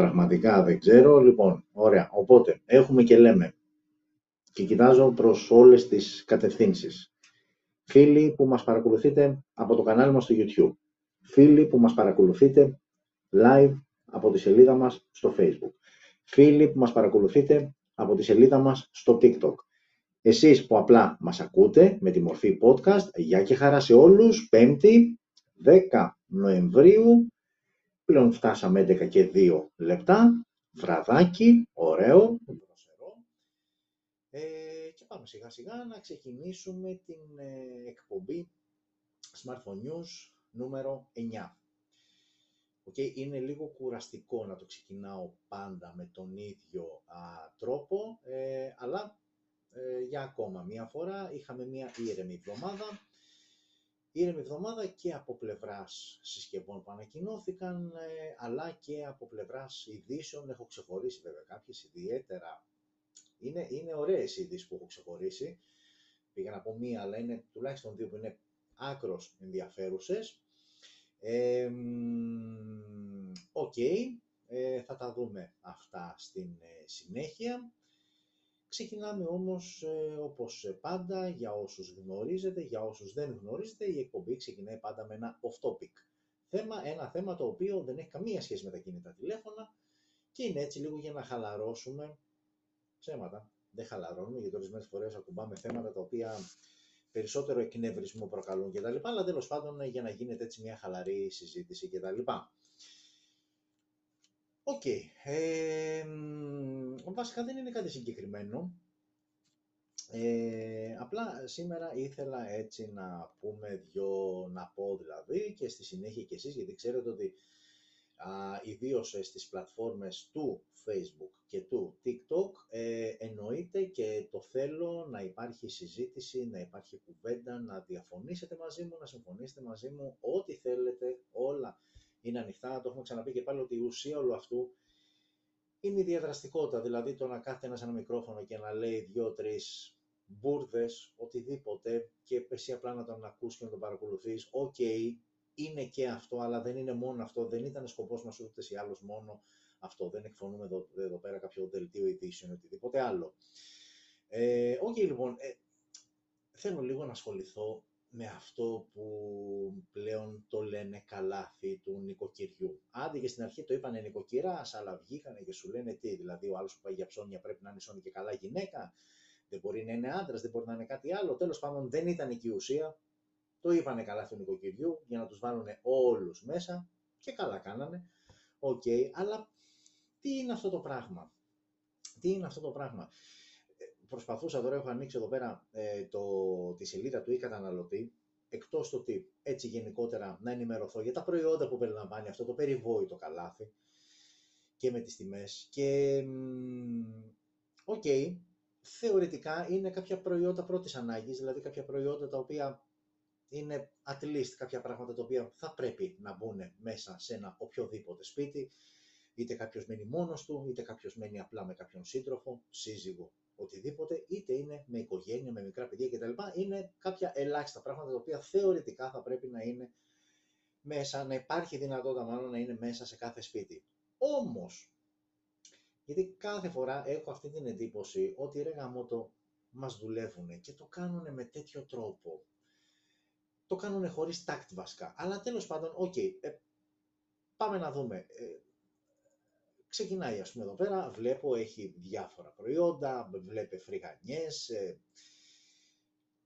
Πραγματικά δεν ξέρω. Λοιπόν, ωραία. Οπότε, έχουμε και λέμε. Και κοιτάζω προς όλες τις κατευθύνσεις. Φίλοι που μας παρακολουθείτε από το κανάλι μας στο YouTube. Φίλοι που μας παρακολουθείτε live από τη σελίδα μας στο Facebook. Φίλοι που μας παρακολουθείτε από τη σελίδα μας στο TikTok. Εσείς που απλά μας ακούτε με τη μορφή podcast, γεια και χαρά σε όλους, 5η, 10 Νοεμβρίου, πλέον φτάσαμε 11 και 2 λεπτά, βραδάκι, ωραίο, ε, και πάμε σιγά σιγά να ξεκινήσουμε την ε, εκπομπή Smartphone News νούμερο 9. Okay, είναι λίγο κουραστικό να το ξεκινάω πάντα με τον ίδιο α, τρόπο, ε, αλλά ε, για ακόμα μία φορά είχαμε μία ήρεμη εβδομάδα. Ήρεμη εβδομάδα και από πλευράς συσκευών που ανακοινώθηκαν, ε, αλλά και από πλευράς ειδήσεων. Έχω ξεχωρίσει βέβαια κάποιες ιδιαίτερα. Είναι, είναι ωραίες οι ειδήσεις που έχω ξεχωρίσει. Πήγα να πω μία, αλλά είναι τουλάχιστον δύο που είναι άκρως ενδιαφέρουσες. Οκ, ε, θα τα δούμε αυτά στην ε, συνέχεια. Ξεκινάμε όμως ε, όπως πάντα για όσους γνωρίζετε, για όσους δεν γνωρίζετε, η εκπομπή ξεκινάει πάντα με ένα off-topic θέμα, ένα θέμα το οποίο δεν έχει καμία σχέση με τα κινητά τηλέφωνα και είναι έτσι λίγο για να χαλαρώσουμε ψέματα. Δεν χαλαρώνουμε γιατί ορισμένες φορές ακουμπάμε θέματα τα οποία περισσότερο εκνευρισμό προκαλούν κτλ. Αλλά τέλος πάντων για να γίνεται έτσι μια χαλαρή συζήτηση κτλ. OK. Okay. Ε, βασικά δεν είναι κάτι συγκεκριμένο. Ε, απλά σήμερα ήθελα έτσι να πούμε δυο, να πω δηλαδή και στη συνέχεια και εσείς, γιατί ξέρετε ότι ιδίως στις πλατφόρμες του Facebook και του TikTok ε, εννοείται και το θέλω να υπάρχει συζήτηση, να υπάρχει κουβέντα, να διαφωνήσετε μαζί μου, να συμφωνήσετε μαζί μου, ό,τι θέλετε, όλα είναι ανοιχτά. Το έχουμε ξαναπεί και πάλι ότι η ουσία όλου αυτού είναι η διαδραστικότητα, δηλαδή το να κάθεται ένας ένα μικρόφωνο και να λέει δύο-τρεις μπούρδες, οτιδήποτε και εσύ απλά να τον ακούς και να τον παρακολουθείς, οκ, είναι και αυτό, αλλά δεν είναι μόνο αυτό, δεν ήταν σκοπός μας ούτως ή άλλως μόνο αυτό, δεν εκφωνούμε εδώ, εδώ πέρα κάποιο δελτίο ειδήσεων ή οτιδήποτε άλλο. Ε, οκ, λοιπόν, ε, θέλω λίγο να ασχοληθώ με αυτό που πλέον το λένε καλάθι του νοικοκυριού. Άντε και στην αρχή το είπανε νοικοκυρά, αλλά βγήκανε και σου λένε τι, δηλαδή ο άλλος που πάει για ψώνια πρέπει να είναι σώνει και καλά γυναίκα, δεν μπορεί να είναι άντρας, δεν μπορεί να είναι κάτι άλλο. Τέλος πάντων δεν ήταν εκεί η ουσία. Το είπανε καλάθι του νοικοκυριού για να τους βάλουν όλους μέσα και καλά κάνανε. Οκ, αλλά τι είναι αυτό το πράγμα; Τι είναι αυτό το πράγμα; Ε, προσπαθούσα τώρα, έχω ανοίξει εδώ πέρα ε, το, τη σελίδα του e-καταναλωτή, εκτός το τι, έτσι γενικότερα να ενημερωθώ για τα προϊόντα που περιλαμβάνει αυτό το περιβόητο καλάθι και με τις τιμές. Και, οκ, θεωρητικά είναι κάποια προϊόντα πρώτης ανάγκης, δηλαδή κάποια προϊόντα τα οποία είναι at least κάποια πράγματα τα οποία θα πρέπει να μπουν μέσα σε ένα οποιοδήποτε σπίτι, είτε κάποιος μένει μόνος του, είτε κάποιος μένει απλά με κάποιον σύντροφο, σύζυγο, οτιδήποτε, είτε είναι με οικογένεια, με μικρά παιδιά κτλ. Είναι κάποια ελάχιστα πράγματα τα οποία θεωρητικά θα πρέπει να είναι μέσα, να υπάρχει δυνατότητα μάλλον να είναι μέσα σε κάθε σπίτι. Όμως, γιατί κάθε φορά έχω αυτή την εντύπωση ότι ρε γαμώτο μας δουλεύουν και το κάνουν με τέτοιο τρόπο το κάνουν χωρίς τακτ βασικά. Αλλά τέλος πάντων, OK, okay, ε, πάμε να δούμε. Ε, ξεκινάει ας πούμε εδώ πέρα, βλέπω έχει διάφορα προϊόντα, βλέπε φρυγανιές, ε,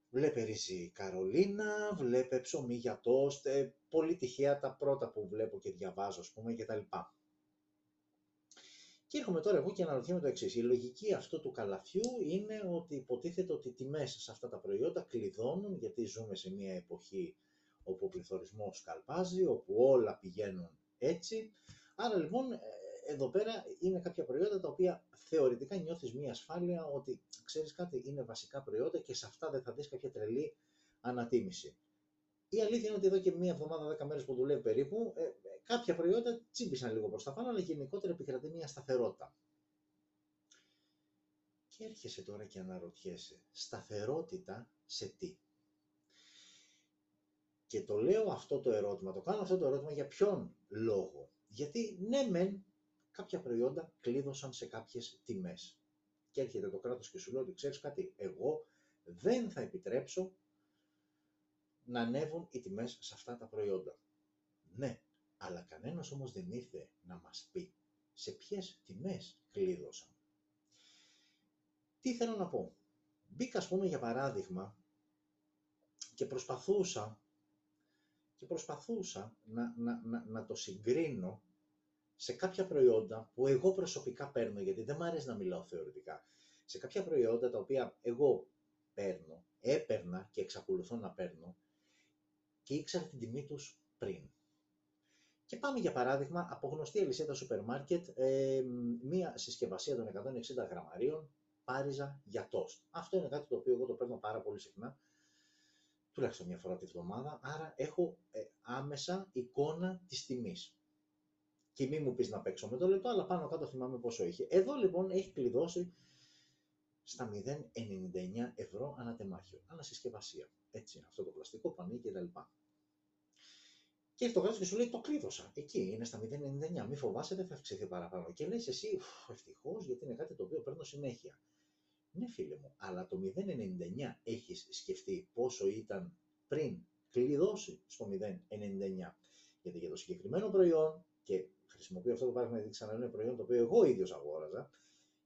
βλέπε ρύζι καρολίνα, βλέπε ψωμί για τόστ, ε, πολύ τυχαία τα πρώτα που βλέπω και διαβάζω ας πούμε και τα λοιπά. Και έρχομαι τώρα εγώ και αναρωτιέμαι το εξής. Η λογική αυτού του καλαθιού είναι ότι υποτίθεται ότι οι τιμές σε αυτά τα προϊόντα κλειδώνουν, γιατί ζούμε σε μια εποχή όπου ο πληθωρισμός καλπάζει, όπου όλα πηγαίνουν έτσι. Άρα λοιπόν ε, εδώ πέρα είναι κάποια προϊόντα τα οποία θεωρητικά νιώθεις μια ασφάλεια ότι ξέρεις κάτι είναι βασικά προϊόντα και σε αυτά δεν θα δεις κάποια τρελή ανατίμηση. Η αλήθεια είναι ότι εδώ και μία εβδομάδα, δέκα μέρες που δουλεύει περίπου, ε, κάποια προϊόντα τσίμπησαν λίγο προς τα πάνω, αλλά γενικότερα επικρατεί μια σταθερότητα. Και έρχεσαι τώρα και αναρωτιέσαι, σταθερότητα σε τι; Και το λέω αυτό το ερώτημα, το κάνω αυτό το ερώτημα για ποιον λόγο; Γιατί ναι μεν κάποια προϊόντα κλείδωσαν σε κάποιες τιμές. Και έρχεται το κράτος και σου λέει ότι ξέρεις κάτι, εγώ δεν θα επιτρέψω να ανέβουν οι τιμές σε αυτά τα προϊόντα. Ναι, αλλά κανένας όμως δεν ήρθε να μας πει σε ποιες τιμές κλείδωσαν. Τι θέλω να πω. Μπήκα, ας πούμε, για παράδειγμα, και προσπαθούσα, και προσπαθούσα να, να, να, να το συγκρίνω σε κάποια προϊόντα που εγώ προσωπικά παίρνω, γιατί δεν μου αρέσει να μιλάω θεωρητικά, σε κάποια προϊόντα τα οποία εγώ παίρνω, έπαιρνα και εξακολουθώ να παίρνω και ήξερα την τιμή τους πριν. Και πάμε για παράδειγμα από γνωστή αλυσίδα σούπερ μάρκετ, ε, μία συσκευασία των 160 γραμμαρίων πάριζα για τόστ. Αυτό είναι κάτι το οποίο εγώ το παίρνω πάρα πολύ συχνά, τουλάχιστον μια φορά τη βδομάδα, άρα έχω ε, άμεσα εικόνα της τιμής. Και μη μου πεις να παίξω με το λεπτό, αλλά πάνω κάτω θυμάμαι πόσο είχε. Εδώ λοιπόν έχει κλειδώσει στα 0,99 ευρώ ανατεμάχιο, ανασυσκευασία. Έτσι, αυτό το πλαστικό πανί και τα λοιπά. Και το κράτο και σου λέει: Το κλείδωσα. Εκεί είναι στα 0,99. Μη φοβάσαι, δεν θα αυξηθεί παραπάνω. Και λες εσύ, ευτυχώς, γιατί είναι κάτι το οποίο παίρνω συνέχεια. Ναι, φίλε μου, αλλά το 0,99 έχεις σκεφτεί πόσο ήταν πριν κλειδώσει στο 0,99. Γιατί για το συγκεκριμένο προϊόν, και χρησιμοποιώ αυτό το παράδειγμα γιατί ξανά είναι προϊόν το οποίο εγώ ίδιος αγόραζα,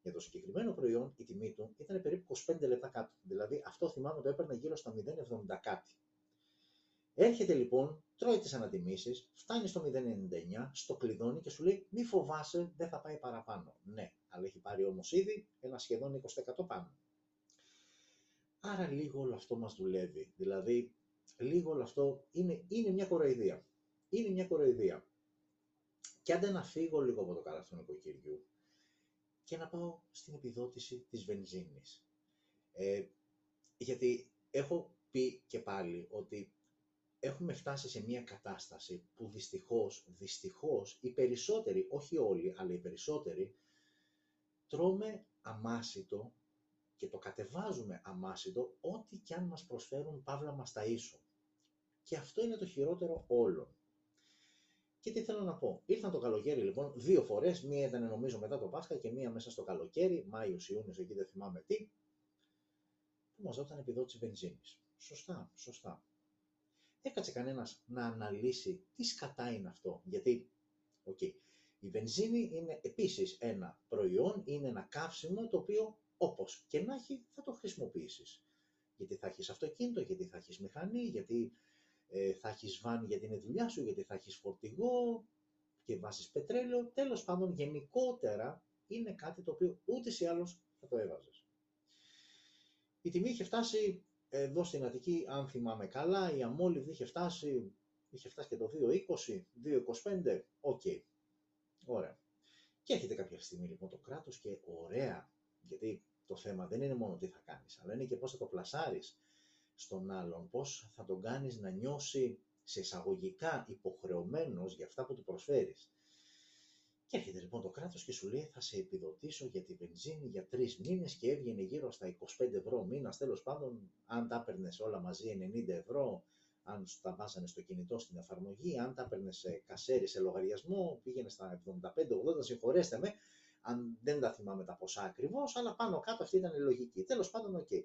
για το συγκεκριμένο προϊόν η τιμή του ήταν περίπου 25 λεπτά κάτω. Δηλαδή αυτό θυμάμαι το έπαιρνα γύρω στα 0,70 κάτι. Έρχεται λοιπόν, τρώει τις ανατιμήσεις, φτάνει στο 0,99, στο κλειδώνει και σου λέει μη φοβάσαι, δεν θα πάει παραπάνω. Ναι, αλλά έχει πάρει όμως ήδη ένα σχεδόν 20% πάνω. Άρα λίγο όλο αυτό μας δουλεύει. Δηλαδή, λίγο όλο αυτό είναι, είναι μια κοροϊδία. Είναι μια κοροϊδία. Και αν να φύγω λίγο από το καλάθι του νοικοκυριού και να πάω στην επιδότηση της βενζίνης. Ε, γιατί έχω πει και πάλι ότι έχουμε φτάσει σε μια κατάσταση που δυστυχώς, δυστυχώς, οι περισσότεροι, όχι όλοι, αλλά οι περισσότεροι, τρώμε αμάσιτο και το κατεβάζουμε αμάσιτο ό,τι και αν μας προσφέρουν παύλα μας τα ίσο. Και αυτό είναι το χειρότερο όλων. Και τι θέλω να πω. Ήρθαν το καλοκαίρι λοιπόν δύο φορές. Μία ήταν νομίζω μετά το Πάσχα και μία μέσα στο καλοκαίρι, Μάιος, Ιούνιος, εκεί δεν θυμάμαι τι, που μας δινόταν επιδότηση βενζίνης. Σωστά, σωστά έκατσε κανένας να αναλύσει τι σκατά είναι αυτό. Γιατί, οκ, η βενζίνη είναι επίσης ένα προϊόν, είναι ένα καύσιμο το οποίο όπως και να έχει θα το χρησιμοποιήσεις. Γιατί θα έχεις αυτοκίνητο, γιατί θα έχεις μηχανή, γιατί ε, θα έχεις βαν για την δουλειά σου, γιατί θα έχεις φορτηγό και βάζεις πετρέλαιο. Τέλος πάντων, γενικότερα είναι κάτι το οποίο ούτως ή άλλως θα το έβαζες. Η τιμή είχε φτάσει εδώ στην Αττική, αν θυμάμαι καλά, η αμόλυβδη είχε φτάσει, είχε φτάσει και το 2,20, 2,25, OK. Okay. Ωραία. Και έρχεται κάποια στιγμή λοιπόν το κράτος και ωραία, γιατί το θέμα δεν είναι μόνο τι θα κάνεις, αλλά είναι και πώς θα το πλασάρεις στον άλλον, πώς θα τον κάνεις να νιώσει σε εισαγωγικά υποχρεωμένος για αυτά που του προσφέρεις. Και έρχεται λοιπόν το κράτος και σου λέει θα σε επιδοτήσω για τη βενζίνη για τρεις μήνες και έβγαινε γύρω στα 25 ευρώ μήνας. Τέλος πάντων, αν τα έπαιρνες όλα μαζί 90 ευρώ, αν τα βάζανε στο κινητό στην εφαρμογή, αν τα έπαιρνες σε κασέρι, σε λογαριασμό, πήγαινε στα 75-80, συγχωρέστε με, αν δεν τα θυμάμαι τα ποσά ακριβώς, αλλά πάνω κάτω αυτή ήταν η λογική. Τέλος πάντων, OK. Okay.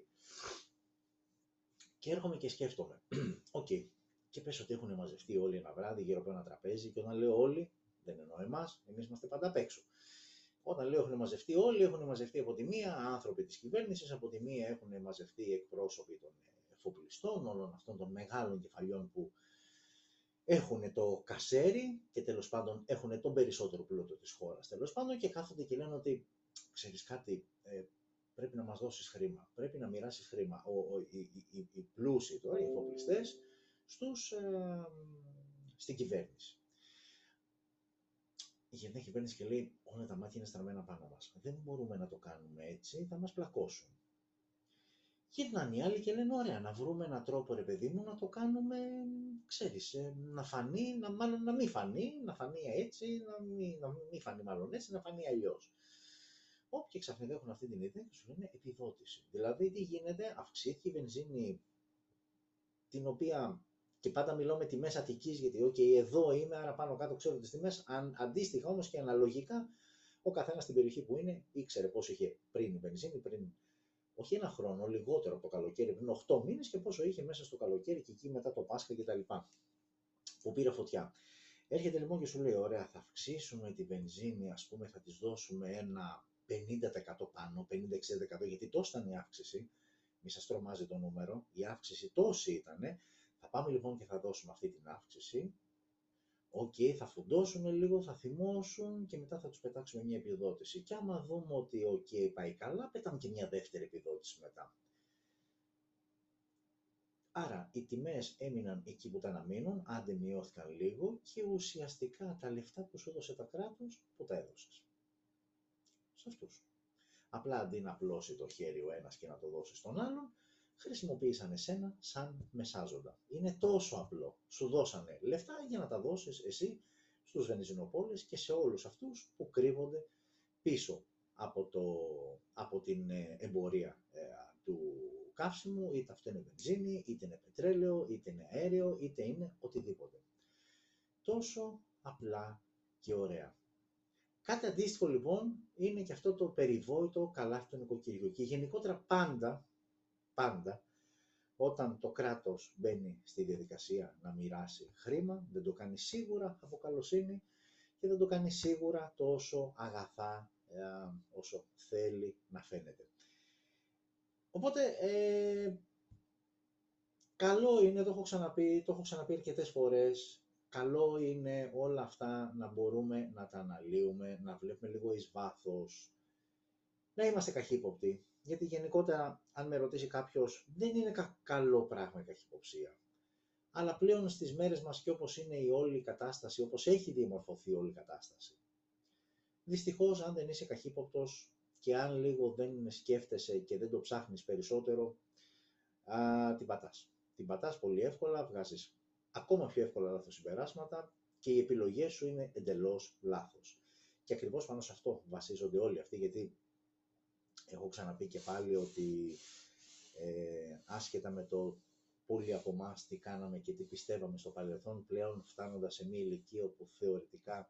Και έρχομαι και σκέφτομαι, OK, okay. και πες ότι έχουν μαζευτεί όλοι ένα βράδυ γύρω από ένα τραπέζι και όταν λέω όλοι, δεν εννοώ εμάς, εμείς είμαστε πάντα απ' έξω. Όταν λέω έχουν μαζευτεί όλοι, έχουν μαζευτεί από τη μία άνθρωποι της κυβέρνησης, από τη μία έχουν μαζευτεί εκπρόσωποι των εφοπλιστών, όλων αυτών των μεγάλων κεφαλιών που έχουν το κασέρι και τέλος πάντων έχουν τον περισσότερο πλούτο της χώρας. Τέλος πάντων και κάθονται και λένε ότι ξέρεις κάτι, ε, πρέπει να μας δώσεις χρήμα, πρέπει να μοιράσεις χρήμα. Ο, ο, οι, οι, οι, πλούσιοι τώρα, οι εφοπλιστές, ε, στην κυβέρνηση η γενιά κυβέρνηση και λέει όλα τα μάτια είναι στραμμένα πάνω μας. Δεν μπορούμε να το κάνουμε έτσι, θα μας πλακώσουν. Γυρνάνε οι άλλοι και λένε ωραία να βρούμε έναν τρόπο ρε παιδί μου να το κάνουμε, ξέρεις, ε, να φανεί, να, μάλλον να μην φανεί, να φανεί έτσι, να μην, να μην φανεί μάλλον έτσι, να φανεί αλλιώς. Όποιοι ξαφνικά έχουν αυτή την ιδέα και σου λένε επιδότηση. Δηλαδή τι γίνεται, αυξήθηκε η βενζίνη την οποία και πάντα μιλώ με τιμές Αττικής, γιατί okay, εδώ είμαι, άρα πάνω κάτω ξέρω τις τιμές. Αν, αντίστοιχα όμως και αναλογικά Ο καθένας στην περιοχή που είναι ήξερε πόσο είχε πριν η βενζίνη, πριν όχι ένα χρόνο, λιγότερο από το καλοκαίρι, πριν 8 μήνες και πόσο είχε μέσα στο καλοκαίρι και εκεί μετά το Πάσχα κτλ. Που πήρε φωτιά. Έρχεται λοιπόν και σου λέει: Ωραία, θα αυξήσουμε τη βενζίνη, ας πούμε, θα της δώσουμε ένα 50% πάνω, 50-60% γιατί τόσο ήταν η αύξηση. Μη σας τρομάζει το νούμερο. Η αύξηση τόση ήταν. Θα πάμε λοιπόν και θα δώσουμε αυτή την αύξηση. OK, okay, θα φουντώσουν λίγο, θα θυμώσουν και μετά θα τους πετάξουμε μια επιδότηση. Και άμα δούμε ότι OK, okay, πάει καλά, πετάμε και μια δεύτερη επιδότηση μετά. Άρα οι τιμές έμειναν εκεί που τα να μείνουν, άντε μειώθηκαν λίγο και ουσιαστικά τα λεφτά που σου έδωσε τα κράτος, που τα έδωσες. Σε αυτούς. Απλά αντί να απλώσει το χέρι ο ένας και να το δώσει στον άλλον, χρησιμοποίησαν εσένα σαν μεσάζοντα. Είναι τόσο απλό. Σου δώσανε λεφτά για να τα δώσεις εσύ στους βενζινοπόλες και σε όλους αυτούς που κρύβονται πίσω από, το, από την ε, εμπορία ε, του καύσιμου, είτε αυτό είναι βενζίνη, είτε είναι πετρέλαιο, είτε είναι αέριο, είτε είναι οτιδήποτε. Τόσο απλά και ωραία. Κάτι αντίστοιχο λοιπόν είναι και αυτό το περιβόητο καλάθι του νοικοκυριού. Και γενικότερα πάντα, πάντα, όταν το κράτος μπαίνει στη διαδικασία να μοιράσει χρήμα, δεν το κάνει σίγουρα από καλοσύνη και δεν το κάνει σίγουρα τόσο αγαθά ε, όσο θέλει να φαίνεται. Οπότε, ε, καλό είναι, το έχω ξαναπεί, το έχω ξαναπεί αρκετές φορές, καλό είναι όλα αυτά να μπορούμε να τα αναλύουμε, να βλέπουμε λίγο εις βάθος, να είμαστε καχύποπτοι. Γιατί γενικότερα, αν με ρωτήσει κάποιος, δεν είναι καλό πράγμα η καχυποψία. Αλλά πλέον στις μέρες μας και όπως είναι η όλη κατάσταση, όπως έχει διαμορφωθεί όλη η κατάσταση. Δυστυχώς, αν δεν είσαι καχύποπτος και αν λίγο δεν σκέφτεσαι και δεν το ψάχνεις περισσότερο, α, την πατάς. Την πατάς πολύ εύκολα, βγάζεις ακόμα πιο εύκολα λάθος συμπεράσματα και οι επιλογές σου είναι εντελώς λάθος. Και ακριβώς πάνω σε αυτό βασίζονται όλοι αυτοί, γιατί έχω ξαναπεί και πάλι ότι ε, άσχετα με το πολλοί από εμά τι κάναμε και τι πιστεύαμε στο παρελθόν, πλέον φτάνοντας σε μια ηλικία όπου θεωρητικά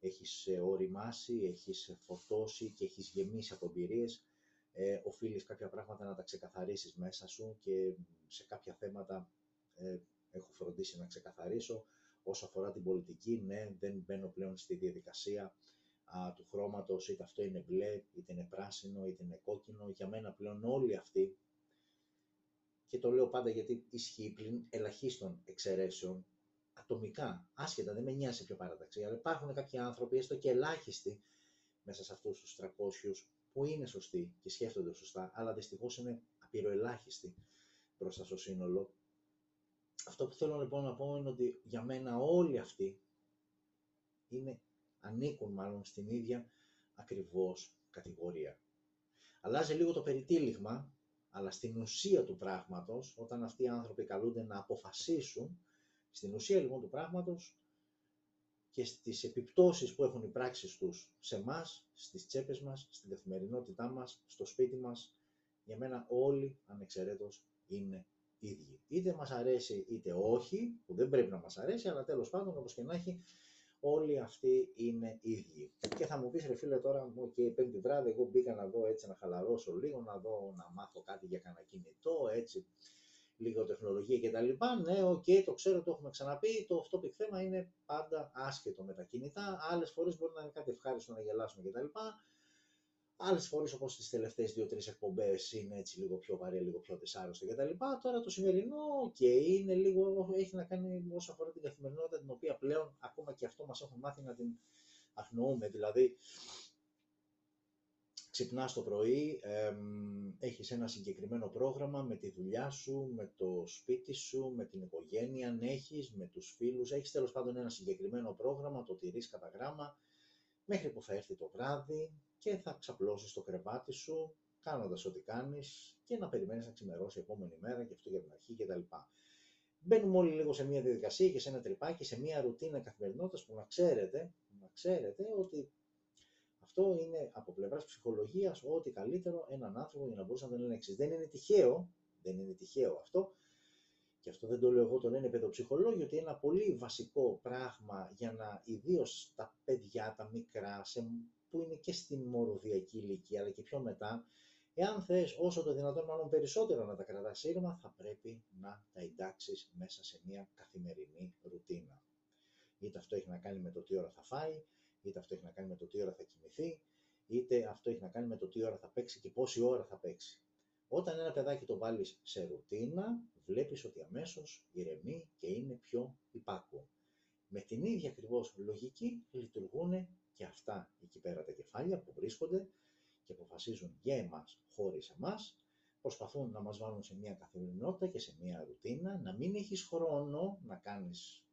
έχεις ε, οριμάσει, έχεις φορτώσει και έχεις γεμίσει από εμπειρίες, ε, οφείλεις κάποια πράγματα να τα ξεκαθαρίσεις μέσα σου και σε κάποια θέματα ε, έχω φροντίσει να ξεκαθαρίσω. Όσο αφορά την πολιτική, ναι, δεν μπαίνω πλέον στη διαδικασία α, του χρώματος, είτε αυτό είναι μπλε, είτε είναι πράσινο, είτε είναι κόκκινο. Για μένα πλέον όλοι αυτοί, και το λέω πάντα γιατί ισχύει πλην ελαχίστων εξαιρέσεων, ατομικά, άσχετα, δεν με νοιάζει ποιο παράταξη, αλλά υπάρχουν κάποιοι άνθρωποι, έστω και ελάχιστοι, μέσα σε αυτούς τους 300, που είναι σωστοί και σκέφτονται σωστά, αλλά δυστυχώς είναι απειροελάχιστοι μπροστά στο σύνολο αυτό που θέλω λοιπόν να πω είναι ότι για μένα όλοι αυτοί είναι, ανήκουν μάλλον στην ίδια ακριβώς κατηγορία. Αλλάζει λίγο το περιτύλιγμα, αλλά στην ουσία του πράγματος, όταν αυτοί οι άνθρωποι καλούνται να αποφασίσουν, στην ουσία λοιπόν του πράγματος και στις επιπτώσεις που έχουν οι πράξεις τους σε μας, στις τσέπες μας, στην καθημερινότητά μας, στο σπίτι μας, για μένα όλοι ανεξαιρέτως είναι ίδιοι. Είτε μας αρέσει είτε όχι, που δεν πρέπει να μας αρέσει, αλλά τέλος πάντων όπως και να έχει, όλοι αυτοί είναι ίδιοι. Και θα μου πεις ρε φίλε τώρα, ok, πέμπτη βράδυ, εγώ μπήκα να δω έτσι να χαλαρώσω λίγο, να δω να μάθω κάτι για κανένα κινητό, έτσι, λίγο τεχνολογία κτλ. Ναι, OK, okay, το ξέρω, το έχουμε ξαναπεί, το αυτό το θέμα είναι πάντα άσχετο με τα κινητά, άλλες φορές μπορεί να είναι κάτι ευχάριστο να γελάσουμε κτλ. Άλλες φορές, όπως τις τελευταίες δύο-τρεις εκπομπές, είναι έτσι λίγο πιο βαρύ, λίγο πιο δυσάρεστο κτλ. Τώρα το σημερινό, οκ, είναι λίγο, έχει να κάνει όσο αφορά την καθημερινότητα, την οποία πλέον ακόμα και αυτό μας έχουν μάθει να την αγνοούμε. Δηλαδή, ξυπνάς το πρωί, εμ, έχεις ένα συγκεκριμένο πρόγραμμα με τη δουλειά σου, με το σπίτι σου, με την οικογένεια, αν έχεις, με τους φίλους, έχεις τέλος πάντων ένα συγκεκριμένο πρόγραμμα, το τηρείς κατά γράμμα, μέχρι που θα έρθει το βράδυ, και θα ξαπλώσεις το κρεβάτι σου κάνοντας ό,τι κάνεις και να περιμένεις να ξημερώσει η επόμενη μέρα και αυτό για την αρχή κτλ. Μπαίνουμε όλοι λίγο σε μια διαδικασία και σε ένα τρυπάκι, σε μια ρουτίνα καθημερινότητας που να ξέρετε, να ξέρετε ότι αυτό είναι από πλευράς ψυχολογίας ό,τι καλύτερο έναν άνθρωπο για να μπορούσε να τον ελέγξεις. Δεν είναι τυχαίο, δεν είναι τυχαίο αυτό, και αυτό δεν το λέω εγώ, το λένε παιδοψυχολόγοι, ότι ένα πολύ βασικό πράγμα για να, ιδίως τα παιδιά, τα μικρά, σε που είναι και στην μοροδιακή ηλικία, αλλά και πιο μετά, εάν θες όσο το δυνατόν μάλλον περισσότερο να τα κρατάς ήρεμα, θα πρέπει να τα εντάξεις μέσα σε μια καθημερινή ρουτίνα. Είτε αυτό έχει να κάνει με το τι ώρα θα φάει, είτε αυτό έχει να κάνει με το τι ώρα θα κοιμηθεί, είτε αυτό έχει να κάνει με το τι ώρα θα παίξει και πόση ώρα θα παίξει. Όταν ένα παιδάκι το βάλεις σε ρουτίνα, βλέπεις ότι αμέσως ηρεμεί και είναι πιο υπάκουο. Με την ίδια ακριβώς λογική λειτουργούν και αυτά εκεί πέρα τα κεφάλια που βρίσκονται και αποφασίζουν για εμάς, χωρίς εμάς, προσπαθούν να μας βάλουν σε μια καθημερινότητα και σε μια ρουτίνα, να μην έχεις χρόνο να κάνεις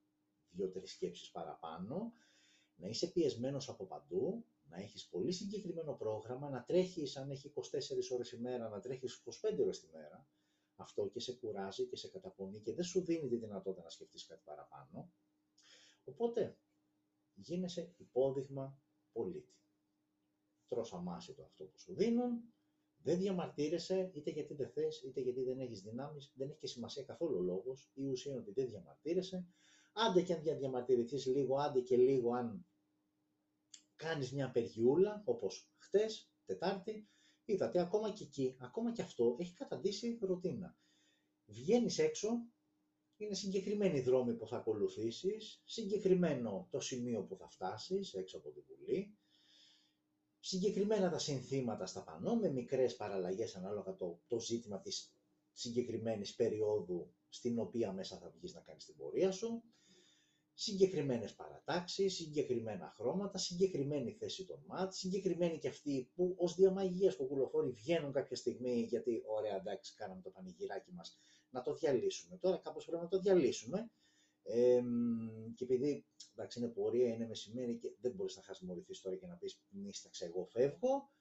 δύο-τρεις σκέψεις παραπάνω, να είσαι πιεσμένος από παντού, να έχεις πολύ συγκεκριμένο πρόγραμμα, να τρέχεις αν έχει 24 ώρες ημέρα, να τρέχεις 25 ώρες τη μέρα, αυτό και σε κουράζει και σε καταπονεί και δεν σου δίνει τη δυνατότητα να σκεφτείς κάτι παραπάνω. Οπότε γίνεσαι υπόδειγμα πολίτη. Τρως αμάσιτο αυτό που σου δίνουν, δεν διαμαρτύρεσαι είτε γιατί δεν θες, είτε γιατί δεν έχεις δυνάμεις, δεν έχει και σημασία καθόλου ο λόγος, η ουσία είναι ότι δεν διαμαρτύρεσαι, άντε και αν διαμαρτυρηθείς λίγο, άντε και λίγο αν κάνεις μια απεργιούλα, όπως χτες, Τετάρτη, είδατε ακόμα και εκεί, ακόμα και αυτό έχει καταντήσει ρουτίνα. Βγαίνεις έξω, είναι συγκεκριμένοι οι δρόμοι που θα ακολουθήσεις, συγκεκριμένο το σημείο που θα φτάσεις έξω από την Βουλή, συγκεκριμένα τα συνθήματα στα πανό, με μικρές παραλλαγές ανάλογα το, το ζήτημα της συγκεκριμένης περίοδου στην οποία μέσα θα βγεις να κάνεις την πορεία σου, συγκεκριμένες παρατάξεις, συγκεκριμένα χρώματα, συγκεκριμένη θέση των ΜΑΤ, συγκεκριμένοι και αυτοί που ως διαμαγείας που κουλοφόροι βγαίνουν κάποια στιγμή γιατί ωραία εντάξει κάναμε το πανηγυράκι μας να το διαλύσουμε. Τώρα κάπως πρέπει να το διαλύσουμε. Ε, και επειδή εντάξει είναι πορεία, είναι μεσημέρι και δεν μπορείς να χασμορηθείς τώρα και να πεις νίσταξε εγώ φεύγω,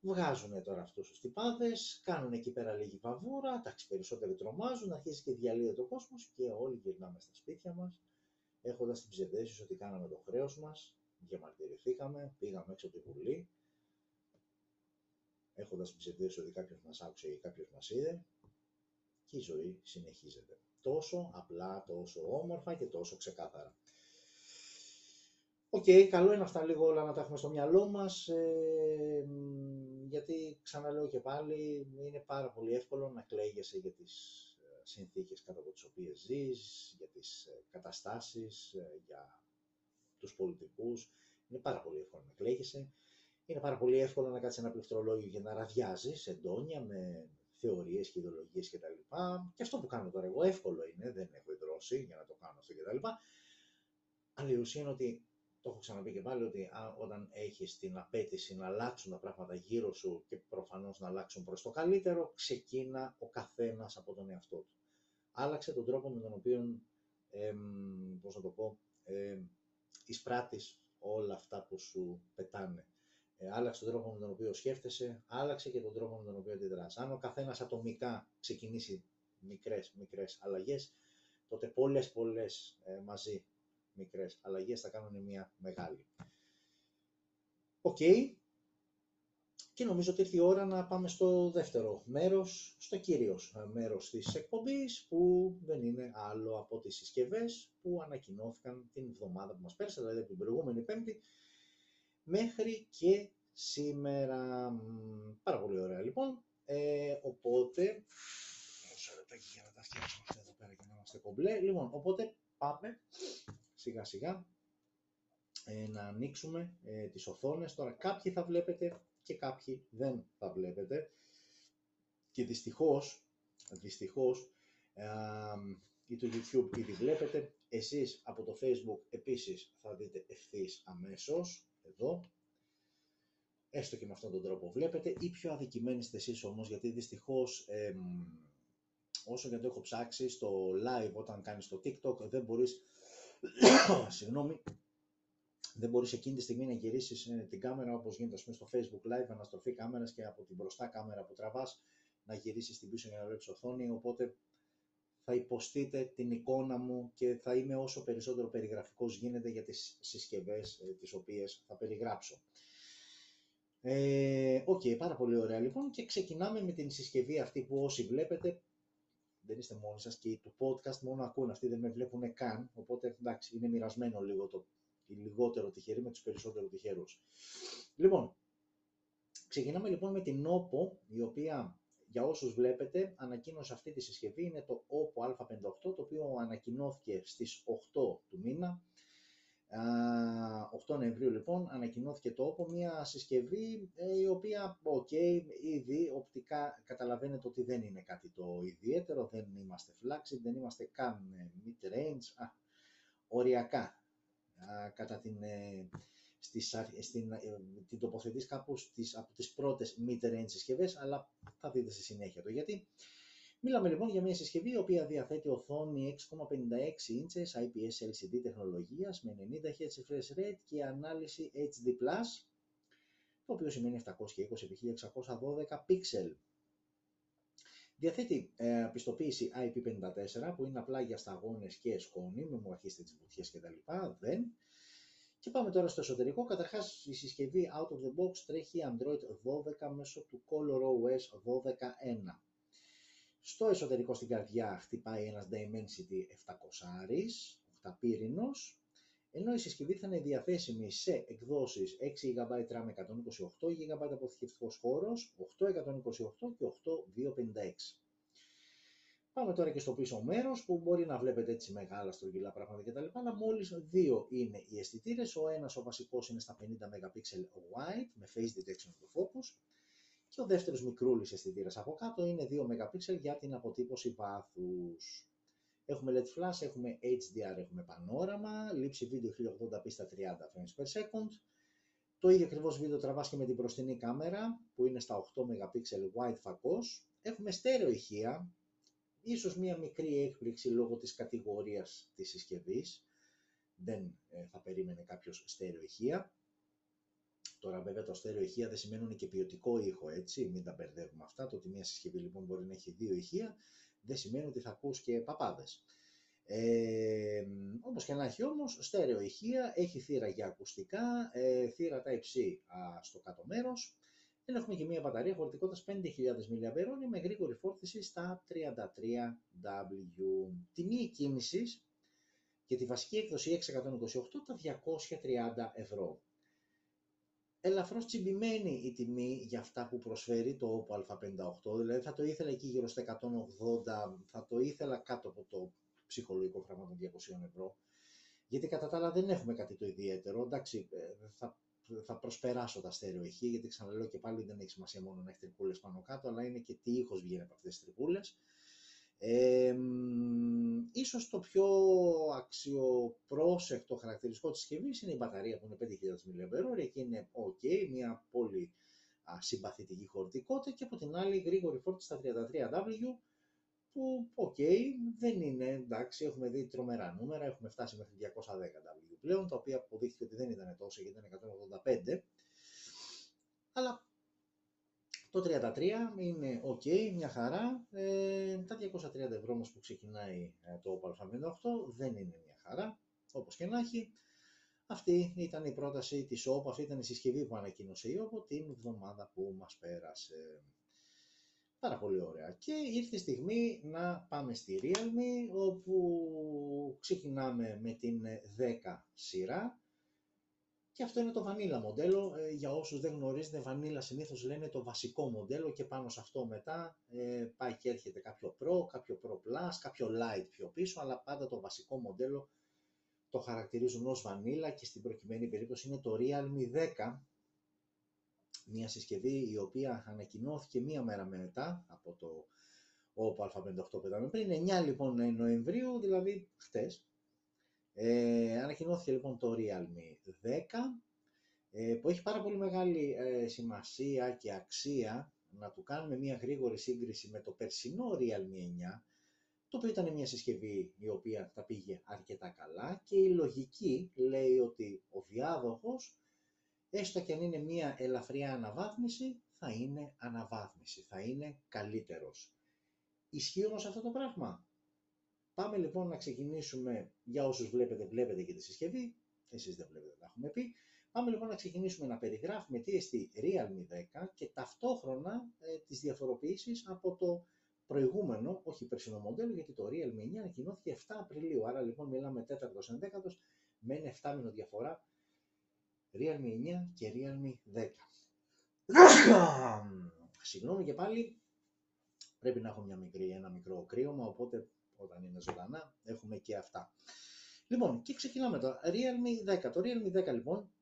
βγάζουν τώρα αυτούς τους τυπάδες, κάνουν εκεί πέρα λίγη παβούρα, εντάξει περισσότεροι τρομάζουν, αρχίζει και διαλύεται ο κόσμος και όλοι γυρνάμε στα σπίτια μας έχοντας την ψευδέστηση ότι κάναμε το χρέος μας, διαμαρτυρηθήκαμε, πήγαμε έξω από τη Βουλή, έχοντας την ψευδαίσθηση ότι κάποιος μας άκουσε ή κάποιος μας είδε και η ζωή συνεχίζεται. Τόσο απλά, τόσο όμορφα και τόσο ξεκάθαρα. OK, okay, καλό είναι αυτά λίγο όλα να τα έχουμε στο μυαλό μας, ε, γιατί ξαναλέω και πάλι, είναι πάρα πολύ εύκολο να κλαίγεσαι για τις συνθήκες κάτω από τις οποίες ζεις, για τις ε, καταστάσεις, ε, για τους πολιτικούς. Είναι πάρα πολύ εύκολο να κλαίγεσαι. Είναι πάρα πολύ εύκολο να κάτσεις ένα πληκτρολόγιο και να ραδιάζεις εντόνια με θεωρίες και ιδεολογίες κτλ. Και, και αυτό που κάνω τώρα εγώ εύκολο είναι, δεν έχω ιδρώσει για να το κάνω αυτό κτλ. Αλλά η ουσία είναι ότι το έχω ξαναπεί και πάλι ότι όταν έχεις την απέτηση να αλλάξουν τα πράγματα γύρω σου και προφανώς να αλλάξουν προς το καλύτερο, ξεκίνα ο καθένας από τον εαυτό του. Άλλαξε τον τρόπο με τον οποίο, ε, πώς να το πω, ε, εισπράττεις όλα αυτά που σου πετάνε. Ε, άλλαξε τον τρόπο με τον οποίο σκέφτεσαι, άλλαξε και τον τρόπο με τον οποίο αντιδράς. Αν ο καθένας ατομικά ξεκινήσει μικρές, μικρές αλλαγές, τότε πολλές, πολλές ε, μαζί μικρές αλλαγές θα κάνουν μια μεγάλη. Οκ. Και νομίζω ότι ήρθε η ώρα να πάμε στο δεύτερο μέρος, στο κυρίως μέρος της εκπομπής, που δεν είναι άλλο από τις συσκευές που ανακοινώθηκαν την εβδομάδα που μας πέρασε, δηλαδή από την προηγούμενη Πέμπτη, μέχρι και σήμερα. Πάρα πολύ ωραία λοιπόν. Ε, οπότε, μισό λεπτάκι για να τα φτιάξουμε αυτά εδώ πέρα και να είμαστε κομπλέ. Λοιπόν, οπότε πάμε σιγά σιγά ε, να ανοίξουμε ε, τις οθόνες. Τώρα κάποιοι θα βλέπετε και κάποιοι δεν θα βλέπετε. Και δυστυχώς, δυστυχώς ε, ή το YouTube ήδη βλέπετε. Εσείς από το Facebook επίσης θα δείτε ευθύς αμέσως, εδώ. Έστω και με αυτόν τον τρόπο βλέπετε. Ή πιο αδικημένοι είστε εσείς όμως, γιατί δυστυχώς όσο και το έχω ψάξει στο live όταν κάνεις το TikTok δεν μπορείς Συγγνώμη, δεν μπορείς εκείνη τη στιγμή να γυρίσεις ε, την κάμερα όπως γίνεται πούμε, στο Facebook Live, αναστροφή κάμερας και από την μπροστά κάμερα που τραβάς να γυρίσεις την πίσω για να βλέπει οθόνη. Οπότε θα υποστείτε την εικόνα μου και θα είμαι όσο περισσότερο περιγραφικός γίνεται για τις συσκευές ε, τις οποίες θα περιγράψω. Ε, OK, okay, πάρα πολύ ωραία λοιπόν και ξεκινάμε με την συσκευή αυτή που όσοι βλέπετε δεν είστε μόνοι σας και το podcast μόνο ακούνε, αυτοί δεν με βλέπουν καν, οπότε εντάξει, είναι μοιρασμένο λίγο το, οι λιγότερο τυχεροί με τους περισσότερο τυχερούς. Λοιπόν, ξεκινάμε λοιπόν με την OPPO, η οποία για όσους βλέπετε ανακοίνωσε αυτή τη συσκευή, είναι το OPPO A58, το οποίο ανακοινώθηκε στις 8 του μήνα. 8 Νοεμβρίου λοιπόν ανακοινώθηκε το OPPO, μια συσκευή ε, η οποία, ok, ήδη οπτικά καταλαβαίνετε ότι δεν είναι κάτι το ιδιαίτερο, δεν είμαστε flagship, δεν είμαστε καν ε, mid-range, οριακά. Κατά την, ε, στις, στην, την τοποθετής κάπου στις, από τις πρώτες mid-range συσκευές, αλλά θα δείτε στη συνέχεια το γιατί. Μιλάμε λοιπόν για μια συσκευή η οποία διαθέτει οθόνη 6,56 inches IPS LCD τεχνολογίας με 90 Hz refresh rate και ανάλυση HD+, το οποίο σημαίνει 720x1612 pixel. Διαθέτει ε, πιστοποίηση IP54 που είναι απλά για σταγόνες και σκόνη, με μου αρχίσετε τις βουτιές κτλ. Δεν. Και πάμε τώρα στο εσωτερικό. Καταρχάς η συσκευή out of the box τρέχει Android 12 μέσω του ColorOS 12.1. Στο εσωτερικό στην καρδιά χτυπάει ένας Dimensity 700 8 πύρινος, ενώ η συσκευή θα είναι διαθέσιμη σε εκδόσεις 6 GB RAM 128 GB αποθηκευτικός χώρος, 8 128 και 8 256. Πάμε τώρα και στο πίσω μέρος που μπορεί να βλέπετε έτσι μεγάλα στρογγυλά πράγματα κτλ. Αλλά μόλις δύο είναι οι αισθητήρες. Ο ένας ο βασικός είναι στα 50 MP wide με face detection του focus και ο δεύτερος μικρούλης αισθητήρας από κάτω είναι 2 MP για την αποτύπωση βάθους. Έχουμε LED flash, έχουμε HDR, έχουμε πανόραμα, λήψη βίντεο 1080p στα 30 frames per second. Το ίδιο ακριβώς βίντεο τραβάς και με την μπροστινή κάμερα που είναι στα 8 MP wide φακός. Έχουμε στέρεο ηχεία, ίσως μία μικρή έκπληξη λόγω της κατηγορίας της συσκευής. Δεν ε, θα περίμενε κάποιος στέρεο ηχεία. Τώρα, βέβαια, το στέρεο ηχεία δεν σημαίνουν και ποιοτικό ήχο, έτσι, μην τα μπερδεύουμε αυτά. Το ότι μια συσκευή λοιπόν μπορεί να έχει δύο ηχεία, δεν σημαίνει ότι θα ακούς και παπάδες. Ε, όπως και να έχει όμως, στέρεο ηχεία, έχει θύρα για ακουστικά, ε, θύρα Type-C στο κάτω μέρος, δεν έχουμε και μια μπαταρία χωρητικότητας 5.000 mAh με γρήγορη φόρτιση στα 33W. Τιμή κίνησης για τη βασική έκδοση 628 τα 230 ευρώ ελαφρώς τσιμπημένη η τιμή για αυτά που προσφέρει το Oppo A58, δηλαδή θα το ήθελα εκεί γύρω στα 180, θα το ήθελα κάτω από το ψυχολογικό φράγμα των 200 ευρώ, γιατί κατά τα άλλα δεν έχουμε κάτι το ιδιαίτερο, εντάξει, ε, θα, θα προσπεράσω τα στέρεο ηχεία, γιατί ξαναλέω και πάλι δεν έχει σημασία μόνο να έχει τρυπούλες πάνω κάτω, αλλά είναι και τι ήχος βγαίνει από αυτές τις τρυπούλες. Ε, ίσως το πιο αξιοπρόσεκτο χαρακτηριστικό της συσκευής είναι η μπαταρία που είναι 5.000 mAh και είναι ok, μια πολύ α, συμπαθητική χωρητικότητα και από την άλλη γρήγορη φόρτιση στα 33W που ok, δεν είναι εντάξει, έχουμε δει τρομερά νούμερα, έχουμε φτάσει μέχρι 210W πλέον, τα οποία αποδείχθηκε ότι δεν ήταν τόσο γιατί ήταν 185, αλλά το 33 είναι ok, μια χαρά. Ε, τα 230 ευρώ όμως που ξεκινάει ε, το Opel 58 δεν είναι μια χαρά, όπως και να έχει. Αυτή ήταν η πρόταση της OPPO, αυτή ήταν η συσκευή που ανακοίνωσε η OPPO την εβδομάδα που μας πέρασε. Πάρα πολύ ωραία. Και ήρθε η στιγμή να πάμε στη Realme, όπου ξεκινάμε με την 10 σειρά, και αυτό είναι το βανίλα μοντέλο. Ε, για όσους δεν γνωρίζετε, βανίλα συνήθως λένε το βασικό μοντέλο και πάνω σε αυτό μετά ε, πάει και έρχεται κάποιο Pro, κάποιο Pro Plus, κάποιο Lite πιο πίσω, αλλά πάντα το βασικό μοντέλο το χαρακτηρίζουν ως βανίλα και στην προκειμένη περίπτωση είναι το Realme 10, μια συσκευή η οποία ανακοινώθηκε μία μέρα μετά από το Oppo A58 που πριν, 9 λοιπόν Νοεμβρίου, δηλαδή χτες, ε, ανακοινώθηκε λοιπόν το Realme 10 ε, που έχει πάρα πολύ μεγάλη ε, σημασία και αξία να του κάνουμε μια γρήγορη σύγκριση με το περσινό Realme 9 το οποίο ήταν μια συσκευή η οποία τα πήγε αρκετά καλά και η λογική λέει ότι ο διάδοχος έστω και αν είναι μια ελαφριά αναβάθμιση θα είναι αναβάθμιση, θα είναι καλύτερος. Ισχύει όμως αυτό το πράγμα; Πάμε λοιπόν να ξεκινήσουμε, για όσους βλέπετε, βλέπετε και τη συσκευή, εσείς δεν βλέπετε, τα έχουμε πει. Πάμε λοιπόν να ξεκινήσουμε να περιγράφουμε τι εστί Realme 10 και ταυτόχρονα ε, τις διαφοροποιήσεις από το προηγούμενο, όχι περσινό μοντέλο, γιατί το Realme 9 ανακοινώθηκε 7 Απριλίου, άρα λοιπόν μιλάμε 4ο 11 με ένα 7 μήνο διαφορά Realme 9 και Realme 10. Συγγνώμη και πάλι, πρέπει να έχω μια μικρή, ένα μικρό κρύωμα, οπότε όταν είναι ζωντανά έχουμε και αυτά. Λοιπόν, και ξεκινάμε τώρα. Realme 10. Το Realme 10 λοιπόν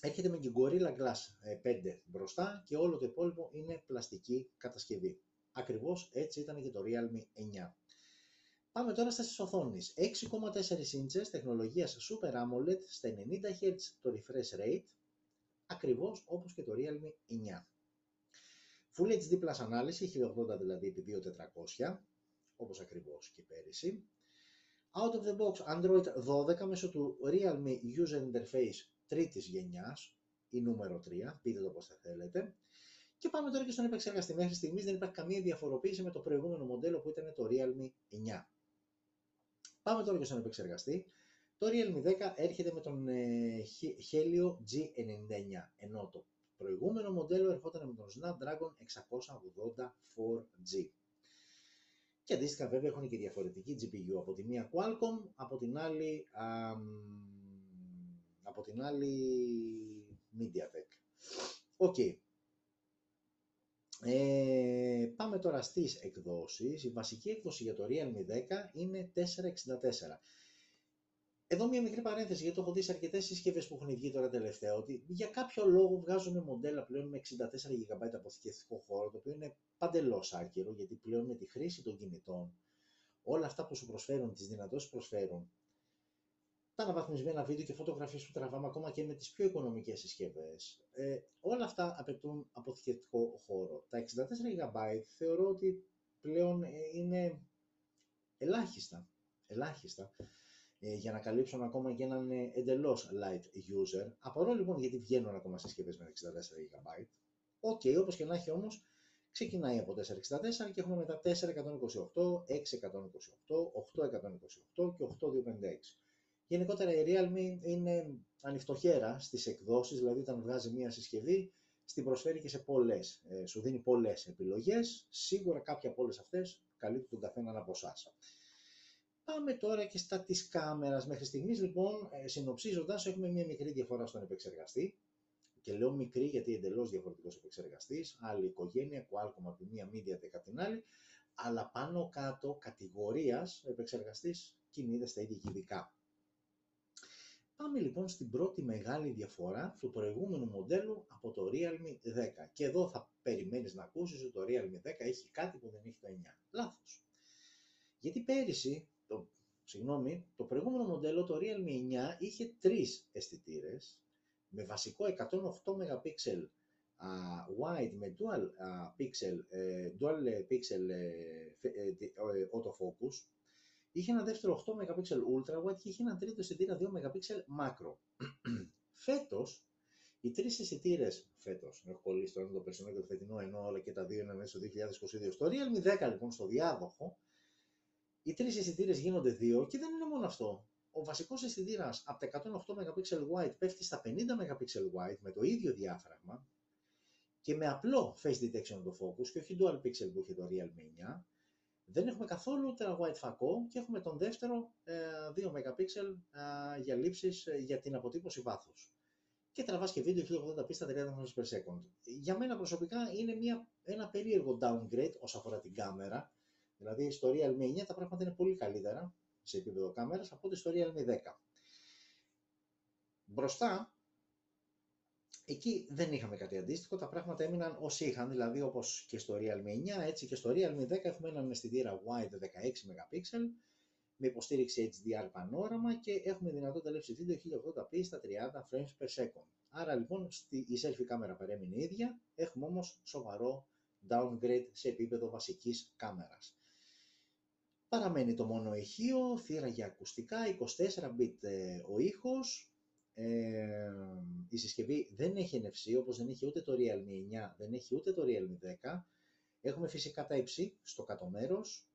έρχεται με την Gorilla Glass 5 ε, μπροστά και όλο το υπόλοιπο είναι πλαστική κατασκευή. Ακριβώς έτσι ήταν και το Realme 9. Πάμε τώρα στις οθόνες. 6,4 inches τεχνολογίας Super AMOLED στα 90 Hz το refresh rate, ακριβώς όπως και το Realme 9. Full HD Plus ανάλυση, 1080 δηλαδή επί 2400, όπως ακριβώς και πέρυσι. Out of the box Android 12 μέσω του Realme User Interface τρίτης γενιάς ή νούμερο 3, πείτε το πώς θα θέλετε. Και πάμε τώρα και στον επεξεργαστή. Μέχρι στιγμής δεν υπάρχει καμία διαφοροποίηση με το προηγούμενο μοντέλο που ήταν το Realme 9. Πάμε τώρα και στον επεξεργαστή. Το Realme 10 έρχεται με τον ε, Helio G99, ενώ το προηγούμενο μοντέλο ερχόταν με τον Snapdragon 684G. Και αντίστοιχα βέβαια έχουν και διαφορετική GPU, από τη μία Qualcomm, από την άλλη, α, από την άλλη MediaTek. OK. Okay. Ε, πάμε τώρα στις εκδόσεις. Η βασική έκδοση για το Realme 10 είναι 464. Εδώ μια μικρή παρένθεση, γιατί το έχω δει σε αρκετές συσκευές που έχουν βγει τώρα τελευταία, ότι για κάποιο λόγο βγάζουν μοντέλα πλέον με 64 GB αποθηκευτικό χώρο, το οποίο είναι παντελώς άκυρο, γιατί πλέον με τη χρήση των κινητών, όλα αυτά που σου προσφέρουν, τις δυνατότητες που προσφέρουν, τα αναβαθμισμένα βίντεο και φωτογραφίες που τραβάμε ακόμα και με τις πιο οικονομικές συσκευές. Ε, όλα αυτά απαιτούν αποθηκευτικό χώρο. Τα 64 GB θεωρώ ότι πλέον ε, είναι ελάχιστα, ελάχιστα ε, για να καλύψουν ακόμα και έναν ε, εντελώς light user. Απορώ λοιπόν γιατί βγαίνουν ακόμα συσκευές με 64 GB. OK, okay, όπως και να έχει όμως, ξεκινάει από 464 και έχουμε μετά 428, 628, 828 και 8256. Γενικότερα η Realme είναι ανοιχτοχέρα στις εκδόσεις, δηλαδή όταν βγάζει μία συσκευή, στην προσφέρει και σε πολλές, ε, σου δίνει πολλές επιλογές, σίγουρα κάποια από όλες αυτές καλύπτουν τον καθέναν από εσάς. Πάμε τώρα και στα της κάμερας. Μέχρι στιγμής λοιπόν, ε, συνοψίζοντας, έχουμε μία μικρή διαφορά στον επεξεργαστή. Και λέω μικρή γιατί εντελώς διαφορετικός επεξεργαστής, άλλη οικογένεια, Qualcomm από τη μία, MediaTek από την άλλη, αλλά πάνω κάτω κατηγορίας επεξεργαστής κινείται στα ίδια κυβικά. Πάμε λοιπόν στην πρώτη μεγάλη διαφορά του προηγούμενου μοντέλου από το Realme 10. Και εδώ θα περιμένεις να ακούσεις ότι το Realme 10 έχει κάτι που δεν έχει το 9. Λάθος. Γιατί πέρυσι, το, συγγνώμη, το προηγούμενο μοντέλο, το Realme 9, είχε τρεις αισθητήρες με βασικό 108 MP uh, wide με dual uh, pixel, uh, dual pixel uh, autofocus Είχε ένα δεύτερο 8 MP ultra wide και είχε ένα τρίτο αισθητήρα 2 MP macro. Φέτος, οι τρεις αισθητήρε φέτος, έχω κολλήσει το ένα το περσινό και το φετινό, ενώ όλα και τα δύο είναι μέσα στο 2022. Στο Realme 10 λοιπόν, στο διάδοχο, οι τρεις αισθητήρε γίνονται δύο και δεν είναι μόνο αυτό. Ο βασικός αισθητήρα από τα 108 MP wide πέφτει στα 50 MP wide με το ίδιο διάφραγμα και με απλό face detection το focus και όχι dual pixel που είχε το Realme 9 δεν έχουμε καθόλου ultra wide φακό και έχουμε τον δεύτερο 2 ε, MP ε, για λήψεις ε, για την αποτύπωση βάθους. Και τραβάς και βίντεο 1080p στα 30 frames per second. Για μένα προσωπικά είναι μια, ένα περίεργο downgrade όσον αφορά την κάμερα. Δηλαδή στο Realme 9 τα πράγματα είναι πολύ καλύτερα σε επίπεδο κάμερας από ό,τι στο Realme 10. Μπροστά Εκεί δεν είχαμε κάτι αντίστοιχο, τα πράγματα έμειναν ως είχαν, δηλαδή όπως και στο Realme 9, έτσι και στο Realme 10 έχουμε έναν αισθητήρα wide 16 MP με υποστήριξη HDR πανόραμα και έχουμε δυνατότητα λήψη βίντεο 1080p στα 30 frames per second. Άρα λοιπόν η selfie κάμερα παρέμεινε ίδια, έχουμε όμως σοβαρό downgrade σε επίπεδο βασικής κάμερας. Παραμένει το μόνο ηχείο, θύρα για ακουστικά, 24 bit ε, ο ήχος, ε, η συσκευή δεν έχει NFC, όπως δεν έχει ούτε το Realme 9, δεν έχει ούτε το Realme 10. Έχουμε φυσικά τα υψί στο κάτω μέρος.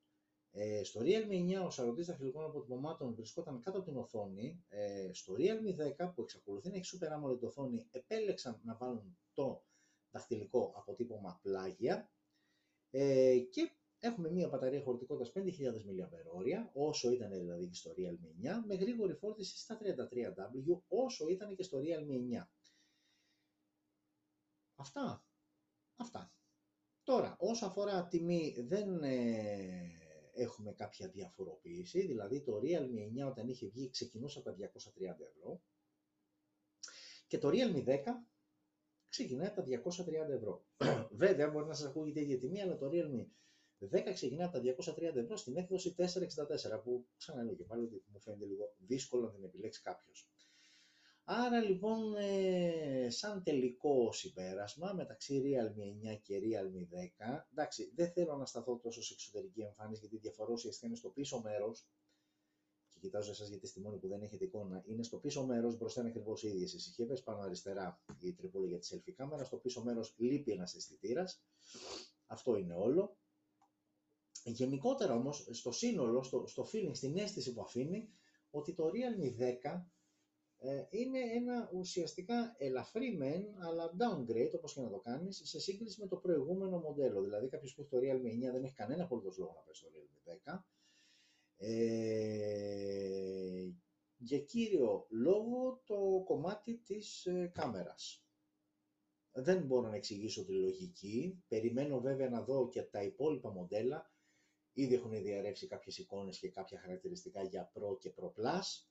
Ε, στο Realme 9 ο σαρωτής δαχτυλικών αποτυπωμάτων βρισκόταν κάτω από την οθόνη. Ε, στο Realme 10 που εξακολουθεί να έχει Super AMOLED οθόνη επέλεξαν να βάλουν το δαχτυλικό αποτύπωμα πλάγια. Ε, και έχουμε μία μπαταρία χωρητικότητας 5.000 mAh, όσο ήταν δηλαδή και στο Realme 9, με γρήγορη φόρτιση στα 33W, όσο ήταν και στο Realme 9. Αυτά. Αυτά. Τώρα, όσο αφορά τιμή, δεν ε, έχουμε κάποια διαφοροποίηση, δηλαδή το Realme 9 όταν είχε βγει ξεκινούσε από τα 230 ευρώ και το Realme 10 ξεκινάει από τα 230 ευρώ. Βέβαια, μπορεί να σας ακούγεται η ίδια τιμή, αλλά το Realme 10 ξεκινάει από τα 230 ευρώ στην έκδοση 464, που ξαναλέω και πάλι ότι μου φαίνεται λίγο δύσκολο να την επιλέξει κάποιος. Άρα λοιπόν, ε, σαν τελικό συμπέρασμα μεταξύ Realme 9 και Realme 10, εντάξει, δεν θέλω να σταθώ τόσο σε εξωτερική εμφάνιση γιατί η διαφορά ουσιαστικά είναι στο πίσω μέρος και κοιτάζω εσάς γιατί στη μόνη που δεν έχετε εικόνα, είναι στο πίσω μέρος, μπροστά είναι ακριβώς οι ίδιες οι συσκευές, πάνω αριστερά η τριπούλη για τη selfie κάμερα, στο πίσω μέρος λείπει ένας αισθητήρας. αυτό είναι όλο. Γενικότερα όμως, στο σύνολο, στο, στο feeling, στην αίσθηση που αφήνει, ότι το Realme 10 ε, είναι ένα ουσιαστικά ελαφρύ μεν, αλλά downgrade, όπως και να το κάνεις, σε σύγκριση με το προηγούμενο μοντέλο. Δηλαδή κάποιος που έχει το Realme 9 δεν έχει κανένα απολύτως λόγο να πέσει στο Realme 10. Ε, για κύριο λόγο το κομμάτι της ε, κάμερας. Δεν μπορώ να εξηγήσω τη λογική. Περιμένω βέβαια να δω και τα υπόλοιπα μοντέλα. Ήδη έχουν διαρρεύσει κάποιες εικόνες και κάποια χαρακτηριστικά για Pro και Pro Plus.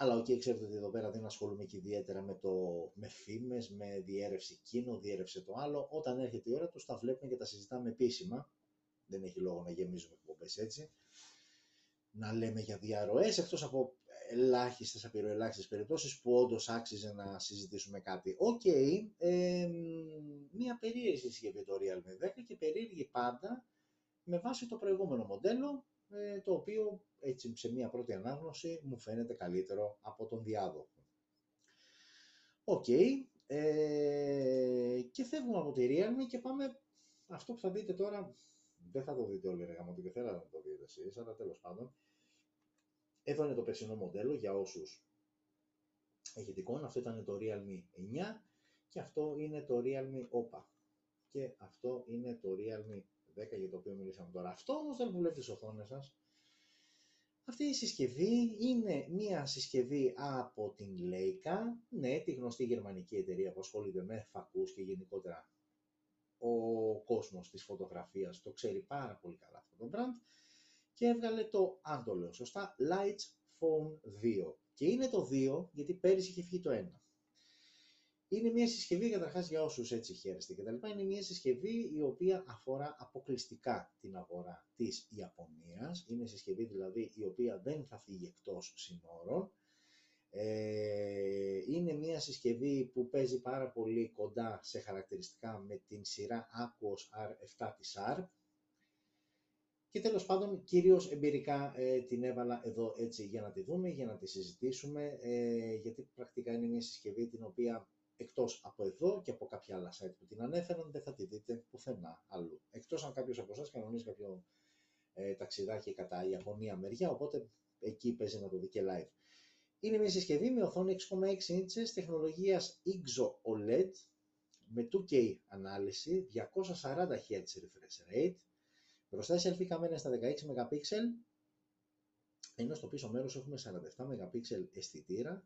Αλλά OK, okay, ξέρετε ότι εδώ πέρα δεν ασχολούμαι και ιδιαίτερα με, το, με φήμες, με διέρρευσε εκείνο, διέρρευσε το άλλο. Όταν έρχεται η ώρα τους τα βλέπουμε και τα συζητάμε επίσημα. Δεν έχει λόγο να γεμίζουμε εκπομπές έτσι. Να λέμε για διαρροές, εκτός από ελάχιστες, απειροελάχιστες περιπτώσεις που όντως άξιζε να συζητήσουμε κάτι. OK, okay, ε, μια περίεργη συσκευή το Realme 10 και περίεργη πάντα με βάση το προηγούμενο μοντέλο, ε, το οποίο έτσι σε μία πρώτη ανάγνωση μου φαίνεται καλύτερο από τον διάδοχο. Οκ, ε, και φεύγουμε από τη Realme και πάμε, αυτό που θα δείτε τώρα, δεν θα το δείτε όλοι ρε γαμώτη και θέλατε να το δείτε εσείς, αλλά τέλος πάντων, εδώ είναι το περσινό μοντέλο για όσους έχετε εικόνα, αυτό ήταν το Realme 9 και αυτό είναι το Realme OPA και αυτό είναι το Realme 10 για το οποίο μιλήσαμε τώρα. Αυτό όμως δεν που βλέπετε στις οθόνες σας, αυτή η συσκευή είναι μία συσκευή από την Leica, ναι, τη γνωστή γερμανική εταιρεία που ασχολείται με φακούς και γενικότερα ο κόσμος της φωτογραφίας το ξέρει πάρα πολύ καλά αυτό το brand και έβγαλε το, αν το λέω σωστά, Lights Phone 2. Και είναι το 2 γιατί πέρυσι είχε φύγει το 1. Είναι μια συσκευή, καταρχάς για όσους έτσι χαίρεστε και τα λοιπά, είναι μια συσκευή η οποία αφορά αποκλειστικά την αγορά της Ιαπωνίας. Είναι συσκευή δηλαδή η οποία δεν θα φύγει εκτός συνόρων. Ε, είναι μια συσκευή που παίζει πάρα πολύ κοντά σε χαρακτηριστικά με την σειρά Aquos R7 της ARP. Και τέλος πάντων, κυρίως εμπειρικά ε, την έβαλα εδώ έτσι για να τη δούμε, για να τη συζητήσουμε, ε, γιατί πρακτικά είναι μια συσκευή την οποία εκτός από εδώ και από κάποια άλλα site που την ανέφεραν, δεν θα τη δείτε πουθενά αλλού. Εκτός αν κάποιος από εσάς κανονίζει κάποιο ε, ταξιδάκι κατά Ιαπωνία μεριά, οπότε εκεί παίζει να το δει και live. Είναι μια συσκευή με οθόνη 6,6 inches τεχνολογίας IGZO OLED με 2K ανάλυση, 240 Hz refresh rate, μπροστά η selfie κάμερα στα 16 MP, ενώ στο πίσω μέρος έχουμε 47 MP αισθητήρα,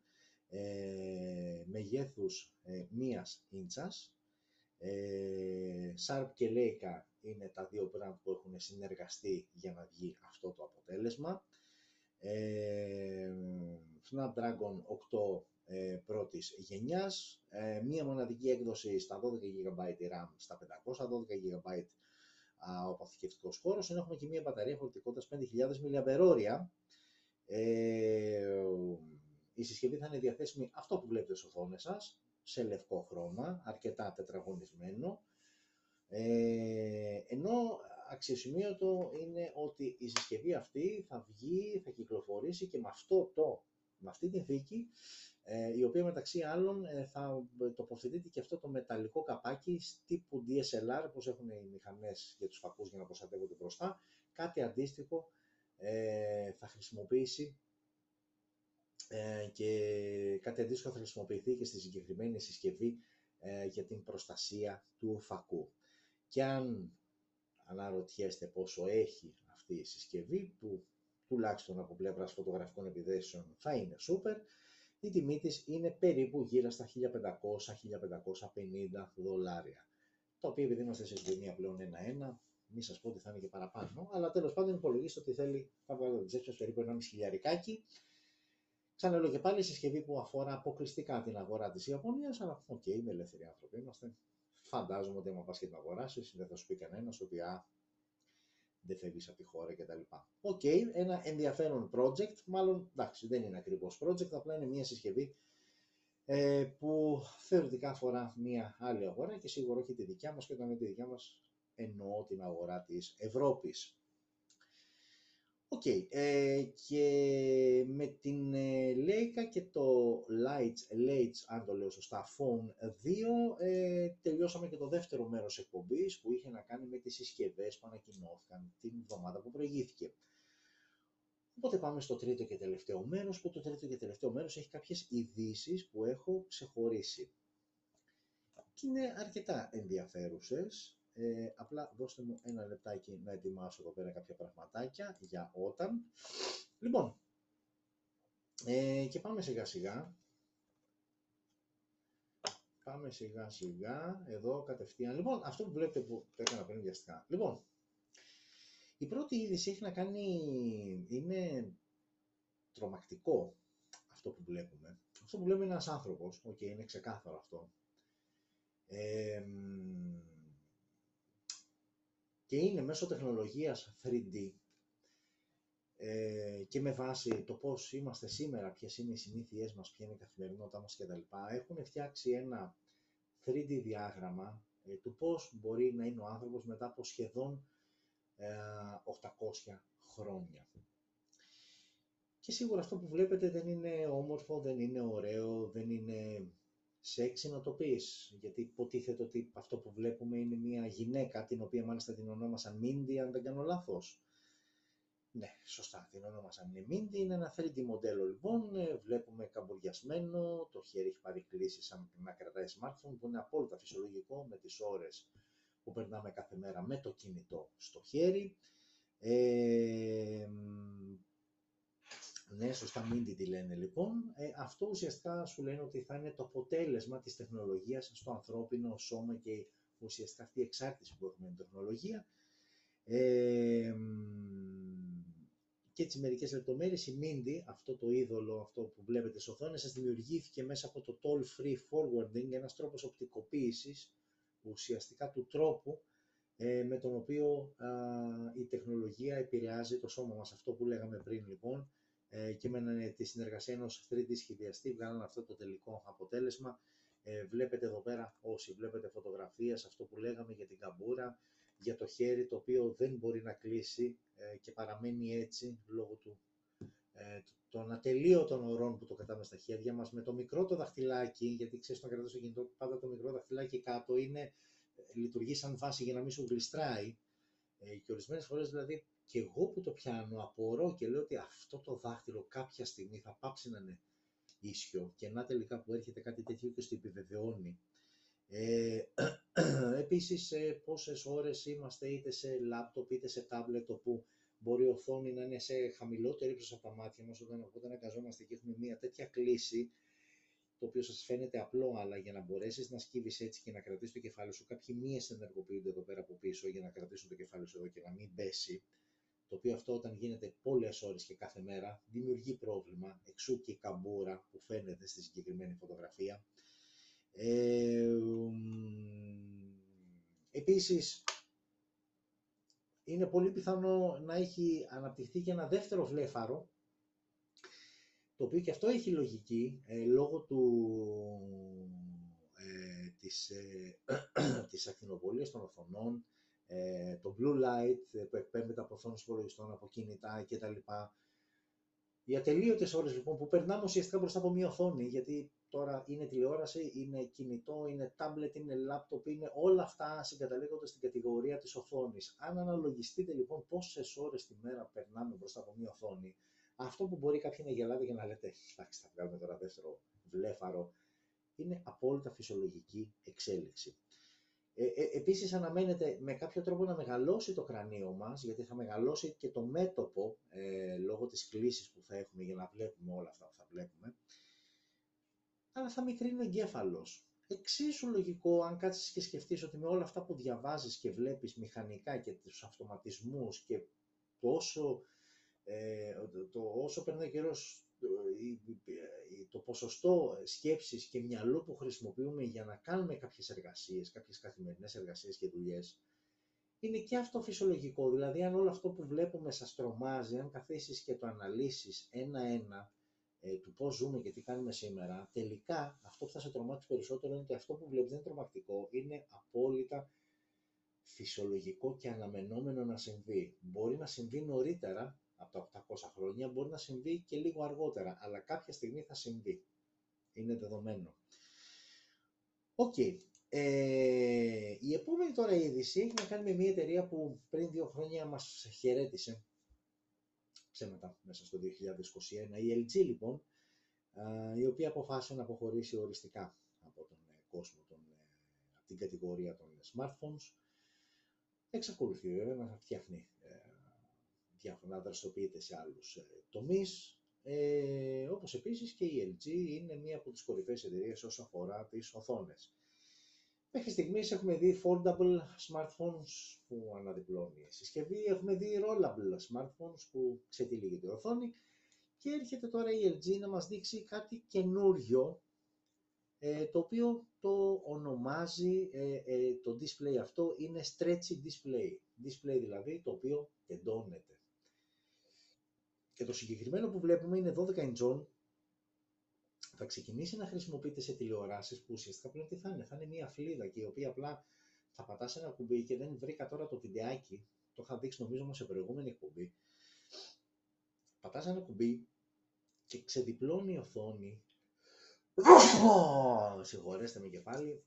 ε, μεγέθους ε, μίας ίντσας. Ε, Sharp και Leica είναι τα δύο brand που έχουν συνεργαστεί για να βγει αυτό το αποτέλεσμα. Ε, Snapdragon 8 ε, πρώτης γενιάς, ε, μία μοναδική έκδοση στα 12 GB RAM, στα 512 GB ο αποθηκευτικός χώρος, ενώ έχουμε και μία μπαταρία χωρητικότητας 5.000 mAh. Ε, η συσκευή θα είναι διαθέσιμη αυτό που βλέπετε στις οθόνες σας, σε λευκό χρώμα, αρκετά τετραγωνισμένο, ε, ενώ αξιοσημείωτο είναι ότι η συσκευή αυτή θα βγει, θα κυκλοφορήσει και με αυτό το, με αυτή την θήκη, ε, η οποία μεταξύ άλλων ε, θα τοποθετείται και αυτό το μεταλλικό καπάκι τύπου DSLR, όπως έχουν οι μηχανές για τους φακούς για να προστατεύονται μπροστά, κάτι αντίστοιχο ε, θα χρησιμοποιήσει ε, και κάτι αντίστοιχο θα χρησιμοποιηθεί και στη συγκεκριμένη συσκευή ε, για την προστασία του φακού. Και αν αναρωτιέστε πόσο έχει αυτή η συσκευή που τουλάχιστον από πλευράς φωτογραφικών επιδόσεων θα είναι super, η τιμή της είναι περίπου γύρω στα 1500-1550 δολάρια. Το οποίο επειδή είμαστε σε ισοτιμία πλέον ένα-ένα, μη σας πω ότι θα είναι και παραπάνω, αλλά τέλος πάντων υπολογίστε ότι θέλει, θα βγάλω την ψέψη περίπου 1,5 χιλιαρικάκι. Ξαναλέω και πάλι συσκευή που αφορά αποκλειστικά την αγορά της Ιαπωνίας, αλλά OK, okay, με ελεύθεροι άνθρωποι είμαστε. Φαντάζομαι ότι άμα πας και την αγοράσεις, δεν θα σου πει κανένας ότι α, δεν φεύγεις από τη χώρα κτλ. OK, okay, ένα ενδιαφέρον project, μάλλον εντάξει δεν είναι ακριβώς project, απλά είναι μια συσκευή ε, που θεωρητικά αφορά μια άλλη αγορά και σίγουρα όχι τη δικιά μας και όταν είναι τη δικιά μας εννοώ την αγορά της Ευρώπης. Οκ, ε, και με την ε, Leica και το Leitz, Leitz, αν το λέω σωστά, Phone 2, ε, τελειώσαμε και το δεύτερο μέρος εκπομπής που είχε να κάνει με τις συσκευές που ανακοινώθηκαν την εβδομάδα που προηγήθηκε. Οπότε πάμε στο τρίτο και τελευταίο μέρος, που το τρίτο και τελευταίο μέρος έχει κάποιες ειδήσεις που έχω ξεχωρίσει. Και είναι αρκετά ενδιαφέρουσες. Ε, απλά δώστε μου ένα λεπτάκι να ετοιμάσω εδώ πέρα κάποια πραγματάκια για όταν. Λοιπόν, ε, και πάμε σιγά σιγά. Πάμε σιγά σιγά, εδώ κατευθείαν. Λοιπόν, αυτό που βλέπετε που το έκανα πριν βιαστικά. Λοιπόν, η πρώτη είδηση έχει να κάνει, είναι τρομακτικό αυτό που βλέπουμε. Αυτό που βλέπουμε είναι ένας άνθρωπος, OK, okay, είναι ξεκάθαρο αυτό. Ε, και είναι μέσω τεχνολογίας 3D ε, και με βάση το πώς είμαστε σήμερα, ποιες είναι οι συνήθειές μας, ποια είναι η καθημερινότητά μας κτλ. Έχουν φτιάξει ένα 3D διάγραμμα ε, του πώς μπορεί να είναι ο άνθρωπος μετά από σχεδόν 800 ε, χρόνια. Και σίγουρα αυτό που βλέπετε δεν είναι όμορφο, δεν είναι ωραίο, δεν είναι σεξι να το πεις, γιατί υποτίθεται ότι αυτό που βλέπουμε είναι μια γυναίκα, την οποία μάλιστα την ονόμασαν Μίντι, αν δεν κάνω λάθος. Ναι, σωστά, την ονόμασαν είναι Μίντι, είναι ένα 3D μοντέλο λοιπόν, ε, βλέπουμε καμπουριασμένο, το χέρι έχει πάρει κλίση σαν να κρατάει smartphone, που είναι απόλυτα φυσιολογικό με τις ώρες που περνάμε κάθε μέρα με το κινητό στο χέρι. Ε, ναι, σωστά μην τη λένε λοιπόν. Ε, αυτό ουσιαστικά σου λένε ότι θα είναι το αποτέλεσμα της τεχνολογίας στο ανθρώπινο σώμα και ουσιαστικά αυτή η εξάρτηση που έχουμε με την τεχνολογία. Ε, και τις μερικές λεπτομέρειες, η Mindy, αυτό το είδωλο αυτό που βλέπετε στις οθόνες, σας δημιουργήθηκε μέσα από το toll-free forwarding, ένας τρόπος οπτικοποίησης ουσιαστικά του τρόπου ε, με τον οποίο η τεχνολογία επηρεάζει το σώμα μας. Αυτό που λέγαμε πριν λοιπόν, ε, και με τη συνεργασία ενός 3D σχεδιαστή βγάλαν αυτό το τελικό αποτέλεσμα. Ε, βλέπετε εδώ πέρα, όσοι βλέπετε φωτογραφίες, αυτό που λέγαμε για την καμπούρα, για το χέρι το οποίο δεν μπορεί να κλείσει ε, και παραμένει έτσι λόγω του, ε, των ατελείωτων ορών που το κατάμε στα χέρια μας, με το μικρό το δαχτυλάκι, γιατί ξέρεις να κρατάς το κινητό, πάντα το μικρό δαχτυλάκι κάτω είναι, ε, λειτουργεί σαν βάση για να μην σου γλιστράει ε, και ορισμένες φορές δηλαδή και εγώ που το πιάνω απορώ και λέω ότι αυτό το δάχτυλο κάποια στιγμή θα πάψει να είναι ίσιο και να τελικά που έρχεται κάτι τέτοιο και στο επιβεβαιώνει. Ε, επίσης, ε, πόσες ώρες είμαστε είτε σε λάπτοπ είτε σε τάμπλετ όπου μπορεί η οθόνη να είναι σε χαμηλότερη ύψος από τα μάτια μας όταν, όταν αγκαζόμαστε και έχουμε μια τέτοια κλίση το οποίο σας φαίνεται απλό, αλλά για να μπορέσεις να σκύβεις έτσι και να κρατήσεις το κεφάλι σου, κάποιοι μύες ενεργοποιούνται εδώ πέρα από πίσω για να κρατήσουν το κεφάλι σου εδώ και να μην πέσει το οποίο αυτό όταν γίνεται πολλές ώρες και κάθε μέρα δημιουργεί πρόβλημα, εξού και η καμπούρα που φαίνεται στη συγκεκριμένη φωτογραφία. Ε, επίσης, είναι πολύ πιθανό να έχει αναπτυχθεί και ένα δεύτερο βλέφαρο, το οποίο και αυτό έχει λογική, ε, λόγω του, ε, της, ε, της ακτινοβολίας των οθονών, ε, το blue light ε, που εκπέμπεται από οθόνες υπολογιστών, από κινητά κτλ. Οι ατελείωτες ώρες λοιπόν που περνάμε ουσιαστικά μπροστά από μια οθόνη, γιατί τώρα είναι τηλεόραση, είναι κινητό, είναι tablet, είναι laptop, είναι όλα αυτά συγκαταλέγονται στην κατηγορία της οθόνης. Αν αναλογιστείτε λοιπόν πόσες ώρες τη μέρα περνάμε μπροστά από μια οθόνη, αυτό που μπορεί κάποιοι να γελάτε και να λέτε, εντάξει, θα βγάλουμε τώρα δεύτερο βλέφαρο, είναι απόλυτα φυσιολογική εξέλιξη. Ε, ε, επίσης αναμένεται με κάποιο τρόπο να μεγαλώσει το κρανίο μας, γιατί θα μεγαλώσει και το μέτωπο, ε, λόγω της κλίσης που θα έχουμε για να βλέπουμε όλα αυτά που θα βλέπουμε, αλλά θα μικρύνει ο εγκέφαλος. Εξίσου λογικό αν κάτσεις και σκεφτείς ότι με όλα αυτά που διαβάζεις και βλέπεις μηχανικά και τους αυτοματισμούς και το όσο, ε, το, όσο περνάει ο καιρός, το ποσοστό σκέψης και μυαλού που χρησιμοποιούμε για να κάνουμε κάποιες εργασίες, κάποιες καθημερινές εργασίες και δουλειές, είναι και αυτό φυσιολογικό. Δηλαδή, αν όλο αυτό που βλέπουμε σας τρομάζει, αν καθίσεις και το αναλύσεις ένα-ένα, ε, του πώς ζούμε και τι κάνουμε σήμερα, τελικά αυτό που θα σε τρομάξει περισσότερο είναι ότι αυτό που βλέπεις δεν είναι τρομακτικό, είναι απόλυτα φυσιολογικό και αναμενόμενο να συμβεί. Μπορεί να συμβεί νωρίτερα από τα 800 χρόνια, μπορεί να συμβεί και λίγο αργότερα, αλλά κάποια στιγμή θα συμβεί. Είναι δεδομένο. Οκ. Ε, η επόμενη τώρα είδηση έχει να κάνει με μια εταιρεία που πριν δύο χρόνια μας χαιρέτησε ψέματα μέσα στο 2021. Η LG λοιπόν, η οποία αποφάσισε να αποχωρήσει οριστικά από τον ε, κόσμο, τον, ε, από την κατηγορία των smartphones. Εξακολουθεί βέβαια να φτιάχνει διάφορα, να δραστηριοποιείται σε άλλους τομείς. Ε, όπως επίσης και η LG είναι μία από τις κορυφαίες εταιρείες όσο αφορά τις οθόνες. Μέχρι στιγμής έχουμε δει foldable smartphones που αναδιπλώνει η συσκευή, έχουμε δει rollable smartphones που ξετυλίγει την οθόνη και έρχεται τώρα η LG να μας δείξει κάτι καινούριο ε, το οποίο το ονομάζει ε, ε, το display αυτό είναι stretchy display. Display δηλαδή το οποίο τεντώνεται. Και το συγκεκριμένο που βλέπουμε είναι 12 inch. Θα ξεκινήσει να χρησιμοποιείται σε τηλεοράσεις που ουσιαστικά πλέον τι θα είναι, θα είναι μια φλίδα και η οποία απλά θα πατάς ένα κουμπί και δεν βρήκα τώρα το βιντεάκι, το είχα δείξει νομίζω όμως σε προηγούμενη εκπομπή, πατάς ένα κουμπί και ξεδιπλώνει η οθόνη, συγχωρέστε με και πάλι,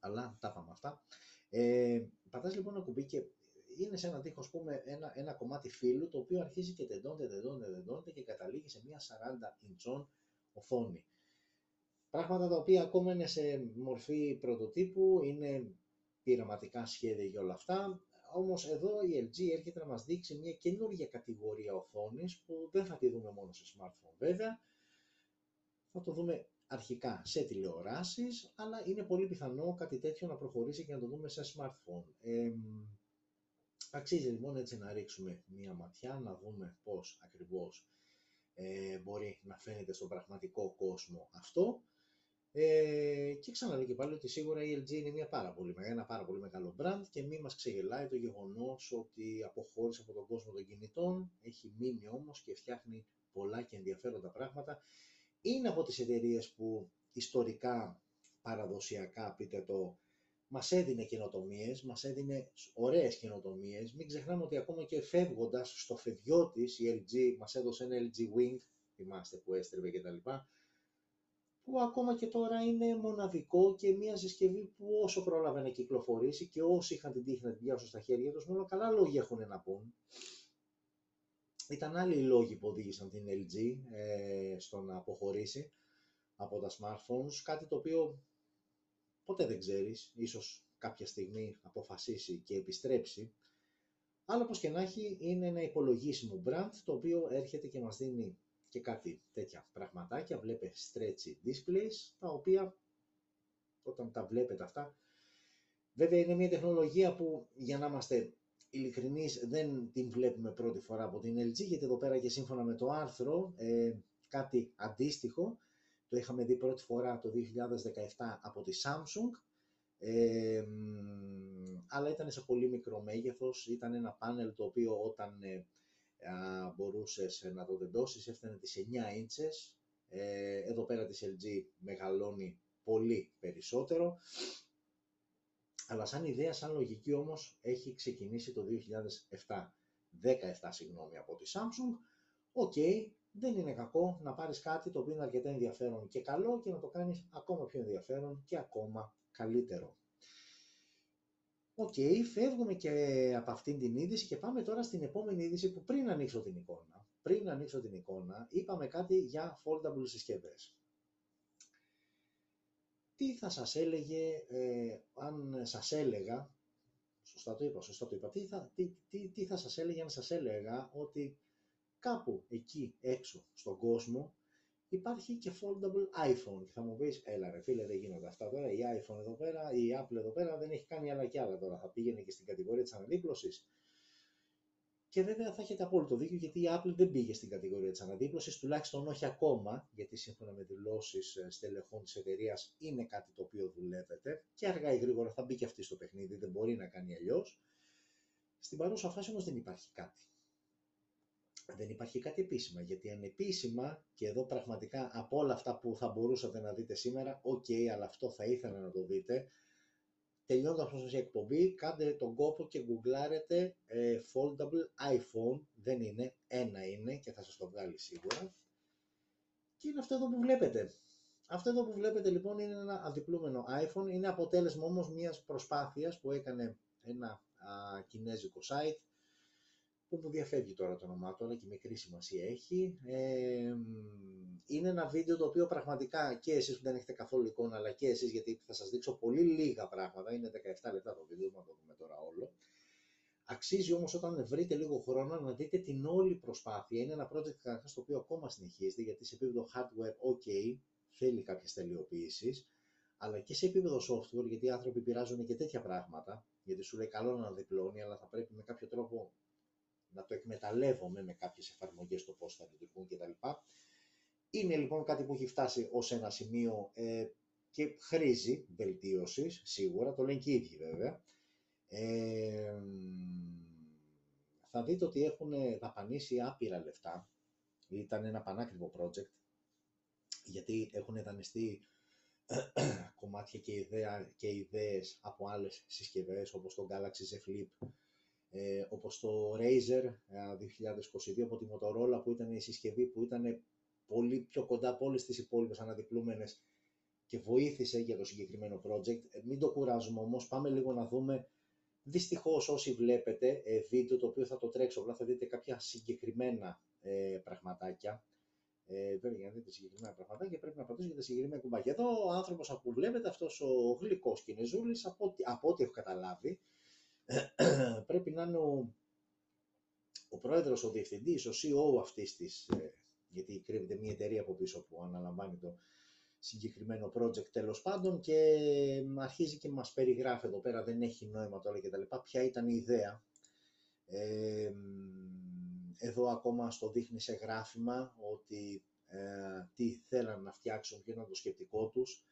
αλλά τα πάμε αυτά. Ε, πατάς λοιπόν ένα κουμπί και είναι σε ένα τείχο, ας πούμε, ένα, ένα κομμάτι φύλου, το οποίο αρχίζει και τεντώνεται, τεντώνεται, τεντώνεται και καταλήγει σε μια 40 ιντσών οθόνη. Πράγματα τα οποία ακόμα είναι σε μορφή πρωτοτύπου, είναι πειραματικά σχέδια για όλα αυτά, όμως εδώ η LG έρχεται να μας δείξει μια καινούργια κατηγορία οθόνης που δεν θα τη δούμε μόνο σε smartphone βέβαια, θα το δούμε αρχικά σε τηλεοράσεις, αλλά είναι πολύ πιθανό κάτι τέτοιο να προχωρήσει και να το δούμε σε smartphone. Ε, αξίζει λοιπόν έτσι να ρίξουμε μία ματιά, να δούμε πώς ακριβώς ε, μπορεί να φαίνεται στον πραγματικό κόσμο αυτό. Ε, και ξαναλέω και πάλι ότι σίγουρα η LG είναι μια πάρα πολύ, ένα πάρα πολύ μεγάλο brand και μην μας ξεγελάει το γεγονός ότι αποχώρησε από τον κόσμο των κινητών, έχει μείνει όμως και φτιάχνει πολλά και ενδιαφέροντα πράγματα. Είναι από τις εταιρείες που ιστορικά, παραδοσιακά, πείτε το, Μας έδινε καινοτομίες, μας έδινε ωραίες καινοτομίες. Μην ξεχνάμε ότι ακόμα και φεύγοντας στο φεδιό της, η LG μας έδωσε ένα LG Wing, θυμάστε που έστρεβε κτλ. Που ακόμα και τώρα είναι μοναδικό και μια συσκευή που όσο πρόλαβε να κυκλοφορήσει και όσοι είχαν την τύχη να την πιάσουν στα χέρια τους, μόνο καλά λόγια έχουν να πούν. Ήταν άλλοι οι λόγοι που οδήγησαν την LG ε, στο να αποχωρήσει από τα smartphones, κάτι το οποίο ποτέ δεν ξέρεις, ίσως κάποια στιγμή αποφασίσει και επιστρέψει. Αλλά όπως και να έχει είναι ένα υπολογίσιμο brand το οποίο έρχεται και μας δίνει και κάτι τέτοια πραγματάκια, βλέπετε stretchy displays, τα οποία όταν τα βλέπετε αυτά, βέβαια είναι μια τεχνολογία που για να είμαστε ειλικρινείς δεν την βλέπουμε πρώτη φορά από την LG, γιατί εδώ πέρα και σύμφωνα με το άρθρο, ε, κάτι αντίστοιχο το είχαμε δει πρώτη φορά το 2017 από τη Samsung, ε, αλλά ήταν σε πολύ μικρό μέγεθος, ήταν ένα πάνελ το οποίο όταν ε, α, μπορούσες να το τεντώσεις έφτανε τις 9 ίντσες, ε, εδώ πέρα της LG μεγαλώνει πολύ περισσότερο, αλλά σαν ιδέα, σαν λογική όμως έχει ξεκινήσει το 2007, 17 συγγνώμη από τη Samsung, OK, δεν είναι κακό να πάρεις κάτι το οποίο είναι αρκετά ενδιαφέρον και καλό και να το κάνεις ακόμα πιο ενδιαφέρον και ακόμα καλύτερο. OK, okay, φεύγουμε και από αυτήν την είδηση και πάμε τώρα στην επόμενη είδηση που πριν ανοίξω την εικόνα, πριν ανοίξω την εικόνα, είπαμε κάτι για foldable συσκευές. τι θα σας έλεγε ε, αν σας έλεγα, σωστά το είπα, σωστά το είπα, τι θα, τι, τι, τι θα σας έλεγε αν σας έλεγα ότι κάπου εκεί έξω στον κόσμο υπάρχει και foldable iPhone. Και θα μου πεις, έλα ρε φίλε δεν γίνονται αυτά τώρα, η iPhone εδώ πέρα, η Apple εδώ πέρα δεν έχει κάνει άλλα και άλλα τώρα, θα πήγαινε και στην κατηγορία της αναδίπλωσης. Και βέβαια θα έχετε απόλυτο δίκιο γιατί η Apple δεν πήγε στην κατηγορία της αναδίπλωσης, τουλάχιστον όχι ακόμα, γιατί σύμφωνα με δηλώσεις ε, στελεχών της εταιρείας είναι κάτι το οποίο δουλεύεται και αργά ή γρήγορα θα μπει και αυτή στο παιχνίδι, δεν μπορεί να κάνει αλλιώς. Στην παρούσα φάση όμως δεν υπάρχει κάτι. Δεν υπάρχει κάτι επίσημα, γιατί ανεπίσημα και εδώ πραγματικά από όλα αυτά που θα μπορούσατε να δείτε σήμερα, οκ, αλλά αυτό θα ήθελα να το δείτε, τελειώνοντας όμως η εκπομπή, κάντε τον κόπο και γκουγκλάρετε ε, foldable iPhone, δεν είναι, ένα είναι και θα σας το βγάλει σίγουρα. Και είναι αυτό εδώ που βλέπετε. Αυτό εδώ που βλέπετε λοιπόν είναι ένα αναδιπλούμενο iPhone, είναι αποτέλεσμα όμως μιας προσπάθειας που έκανε ένα α, κινέζικο site, που μου διαφεύγει τώρα το όνομά του, αλλά και μικρή σημασία έχει. Ε, είναι ένα βίντεο το οποίο πραγματικά και εσείς που δεν έχετε καθόλου εικόνα, αλλά και εσείς γιατί θα σας δείξω πολύ λίγα πράγματα, είναι 17 λεπτά το βίντεο, να το δούμε τώρα όλο. Αξίζει όμως όταν βρείτε λίγο χρόνο να δείτε την όλη προσπάθεια. Είναι ένα project καταρχάς το οποίο ακόμα συνεχίζεται, γιατί σε επίπεδο hardware, ok, θέλει κάποιες τελειοποίησεις, αλλά και σε επίπεδο software, γιατί οι άνθρωποι πειράζουν και τέτοια πράγματα, γιατί σου λέει καλό να διπλώνει, αλλά θα πρέπει με κάποιο τρόπο να το εκμεταλλεύομαι με κάποιες εφαρμογές το πώς θα λειτουργούν κτλ. Είναι λοιπόν κάτι που έχει φτάσει ως ένα σημείο ε, και χρήζει βελτίωσης, σίγουρα, το λένε και οι ίδιοι βέβαια. Ε, θα δείτε ότι έχουν δαπανίσει άπειρα λεφτά. Ήταν ένα πανάκριβο project, γιατί έχουν δανειστεί κομμάτια και, ιδέα, και ιδέες από άλλες συσκευές, όπως το Galaxy Z Flip, ε, όπως το Razer 2022 ε, από τη Motorola που ήταν η συσκευή που ήταν πολύ πιο κοντά από όλες τις υπόλοιπες αναδιπλούμενες και βοήθησε για το συγκεκριμένο project. Ε, μην το κουράζουμε όμως, πάμε λίγο να δούμε Δυστυχώς όσοι βλέπετε ε, βίντεο το οποίο θα το τρέξω, απλά θα δείτε κάποια συγκεκριμένα ε, πραγματάκια. Ε, βέβαια, για να δείτε συγκεκριμένα πραγματάκια πρέπει να πατήσω για τα συγκεκριμένα κουμπάκια. Εδώ ο άνθρωπος που βλέπετε, αυτός ο γλυκός κινεζούλης, από, από ό,τι έχω καταλάβει, πρέπει να είναι ο, ο πρόεδρος, ο διευθυντής, ο CEO αυτής της, ε, γιατί κρύβεται μια εταιρεία από πίσω που αναλαμβάνει το συγκεκριμένο project τέλος πάντων και αρχίζει και μας περιγράφει εδώ πέρα, δεν έχει νόημα τώρα και τα λοιπά, ποια ήταν η ιδέα. Ε, εδώ ακόμα στο δείχνει σε γράφημα ότι ε, τι θέλαν να φτιάξουν, ποιο ήταν το σκεπτικό τους.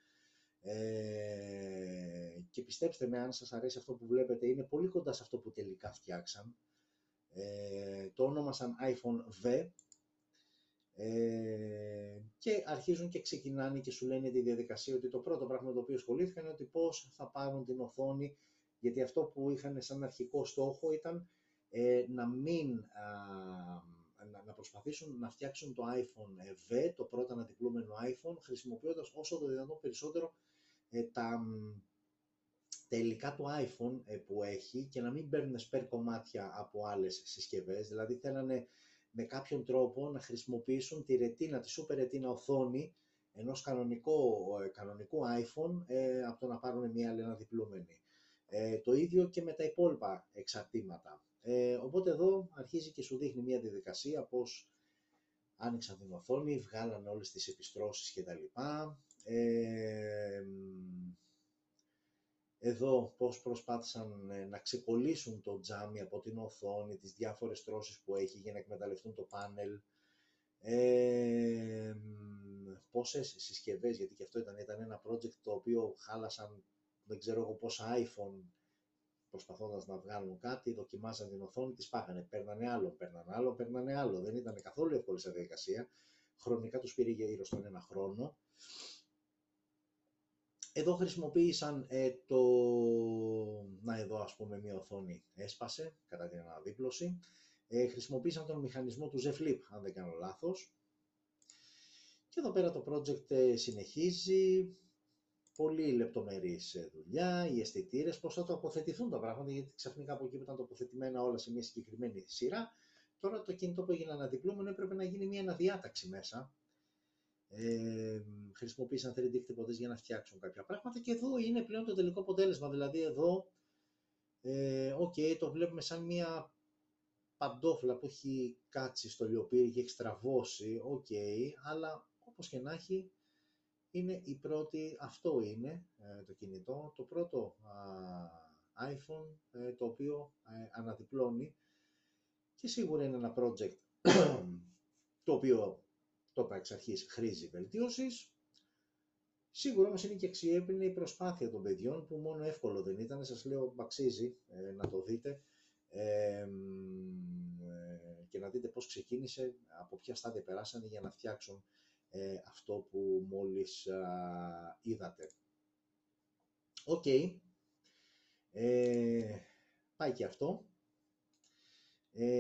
Ε, και πιστέψτε με, αν σας αρέσει αυτό που βλέπετε, είναι πολύ κοντά σε αυτό που τελικά φτιάξαν. Ε, το όνομασαν iPhone V ε, και αρχίζουν και ξεκινάνε και σου λένε τη διαδικασία ότι το πρώτο πράγμα το οποίο ασχολήθηκαν είναι ότι πώς θα πάρουν την οθόνη, γιατί αυτό που είχαν σαν αρχικό στόχο ήταν ε, να μην... να προσπαθήσουν να φτιάξουν το iPhone V, το πρώτο αναδιπλούμενο iPhone, χρησιμοποιώντας όσο το δυνατόν περισσότερο ε, τα, τα υλικά του iPhone ε, που έχει και να μην παίρνουν σπέρ κομμάτια από άλλες συσκευές. Δηλαδή θέλανε με κάποιον τρόπο να χρησιμοποιήσουν τη ρετίνα, τη super retina οθόνη ενός κανονικού, ε, κανονικού iPhone ε, από το να πάρουν μια άλλη αναδιπλούμενη. Ε, το ίδιο και με τα υπόλοιπα εξαρτήματα. Ε, οπότε εδώ αρχίζει και σου δείχνει μια διαδικασία πώς άνοιξαν την οθόνη, βγάλαν όλες τις επιστρώσεις κτλ. Ε, εδώ πώς προσπάθησαν ε, να ξεκολλήσουν το τζάμι από την οθόνη, τις διάφορες τρώσεις που έχει για να εκμεταλλευτούν το πάνελ. Ε, πόσες συσκευές, γιατί και αυτό ήταν, ήταν ένα project το οποίο χάλασαν δεν ξέρω εγώ πόσα iPhone προσπαθώντας να βγάλουν κάτι, δοκιμάζαν την οθόνη, τις πάγανε, παίρνανε άλλο, παίρνανε άλλο, παίρνανε άλλο. Δεν ήταν καθόλου εύκολη σε διαδικασία. Χρονικά τους πήρε γύρω στον ένα χρόνο. Εδώ χρησιμοποίησαν ε, το... Να εδώ ας πούμε μια οθόνη έσπασε κατά την αναδίπλωση. Ε, χρησιμοποίησαν τον μηχανισμό του Z Flip, αν δεν κάνω λάθος. Και εδώ πέρα το project ε, συνεχίζει. Πολύ λεπτομερής ε, δουλειά, οι αισθητήρες, πώς θα τοποθετηθούν τα πράγματα, γιατί ξαφνικά από εκεί που ήταν τοποθετημένα όλα σε μια συγκεκριμένη σειρά, τώρα το κινητό που έγινε αναδιπλούμενο έπρεπε να γίνει μια αναδιάταξη μέσα ε, χρησιμοποίησαν 3D εκτυπωτές για να φτιάξουν κάποια πράγματα και εδώ είναι πλέον το τελικό αποτέλεσμα. Δηλαδή εδώ, ε, okay, το βλέπουμε σαν μια παντόφλα που έχει κάτσει στο λιοπύρι και έχει στραβώσει, οκ, αλλά όπως και να έχει, είναι η πρώτη, αυτό είναι ε, το κινητό, το πρώτο iPhone ε, το οποίο ε, αναδιπλώνει και σίγουρα είναι ένα project το οποίο το είπα εξ αρχής χρήζει βελτίωσης. Σίγουρα όμως είναι και αξιέπινη η προσπάθεια των παιδιών που μόνο εύκολο δεν ήταν, σας λέω αξίζει να το δείτε και να δείτε πώς ξεκίνησε, από ποια στάδια περάσανε για να φτιάξουν ε, αυτό που μόλις είδατε. Οκ. Ε, πάει και αυτό. Ε,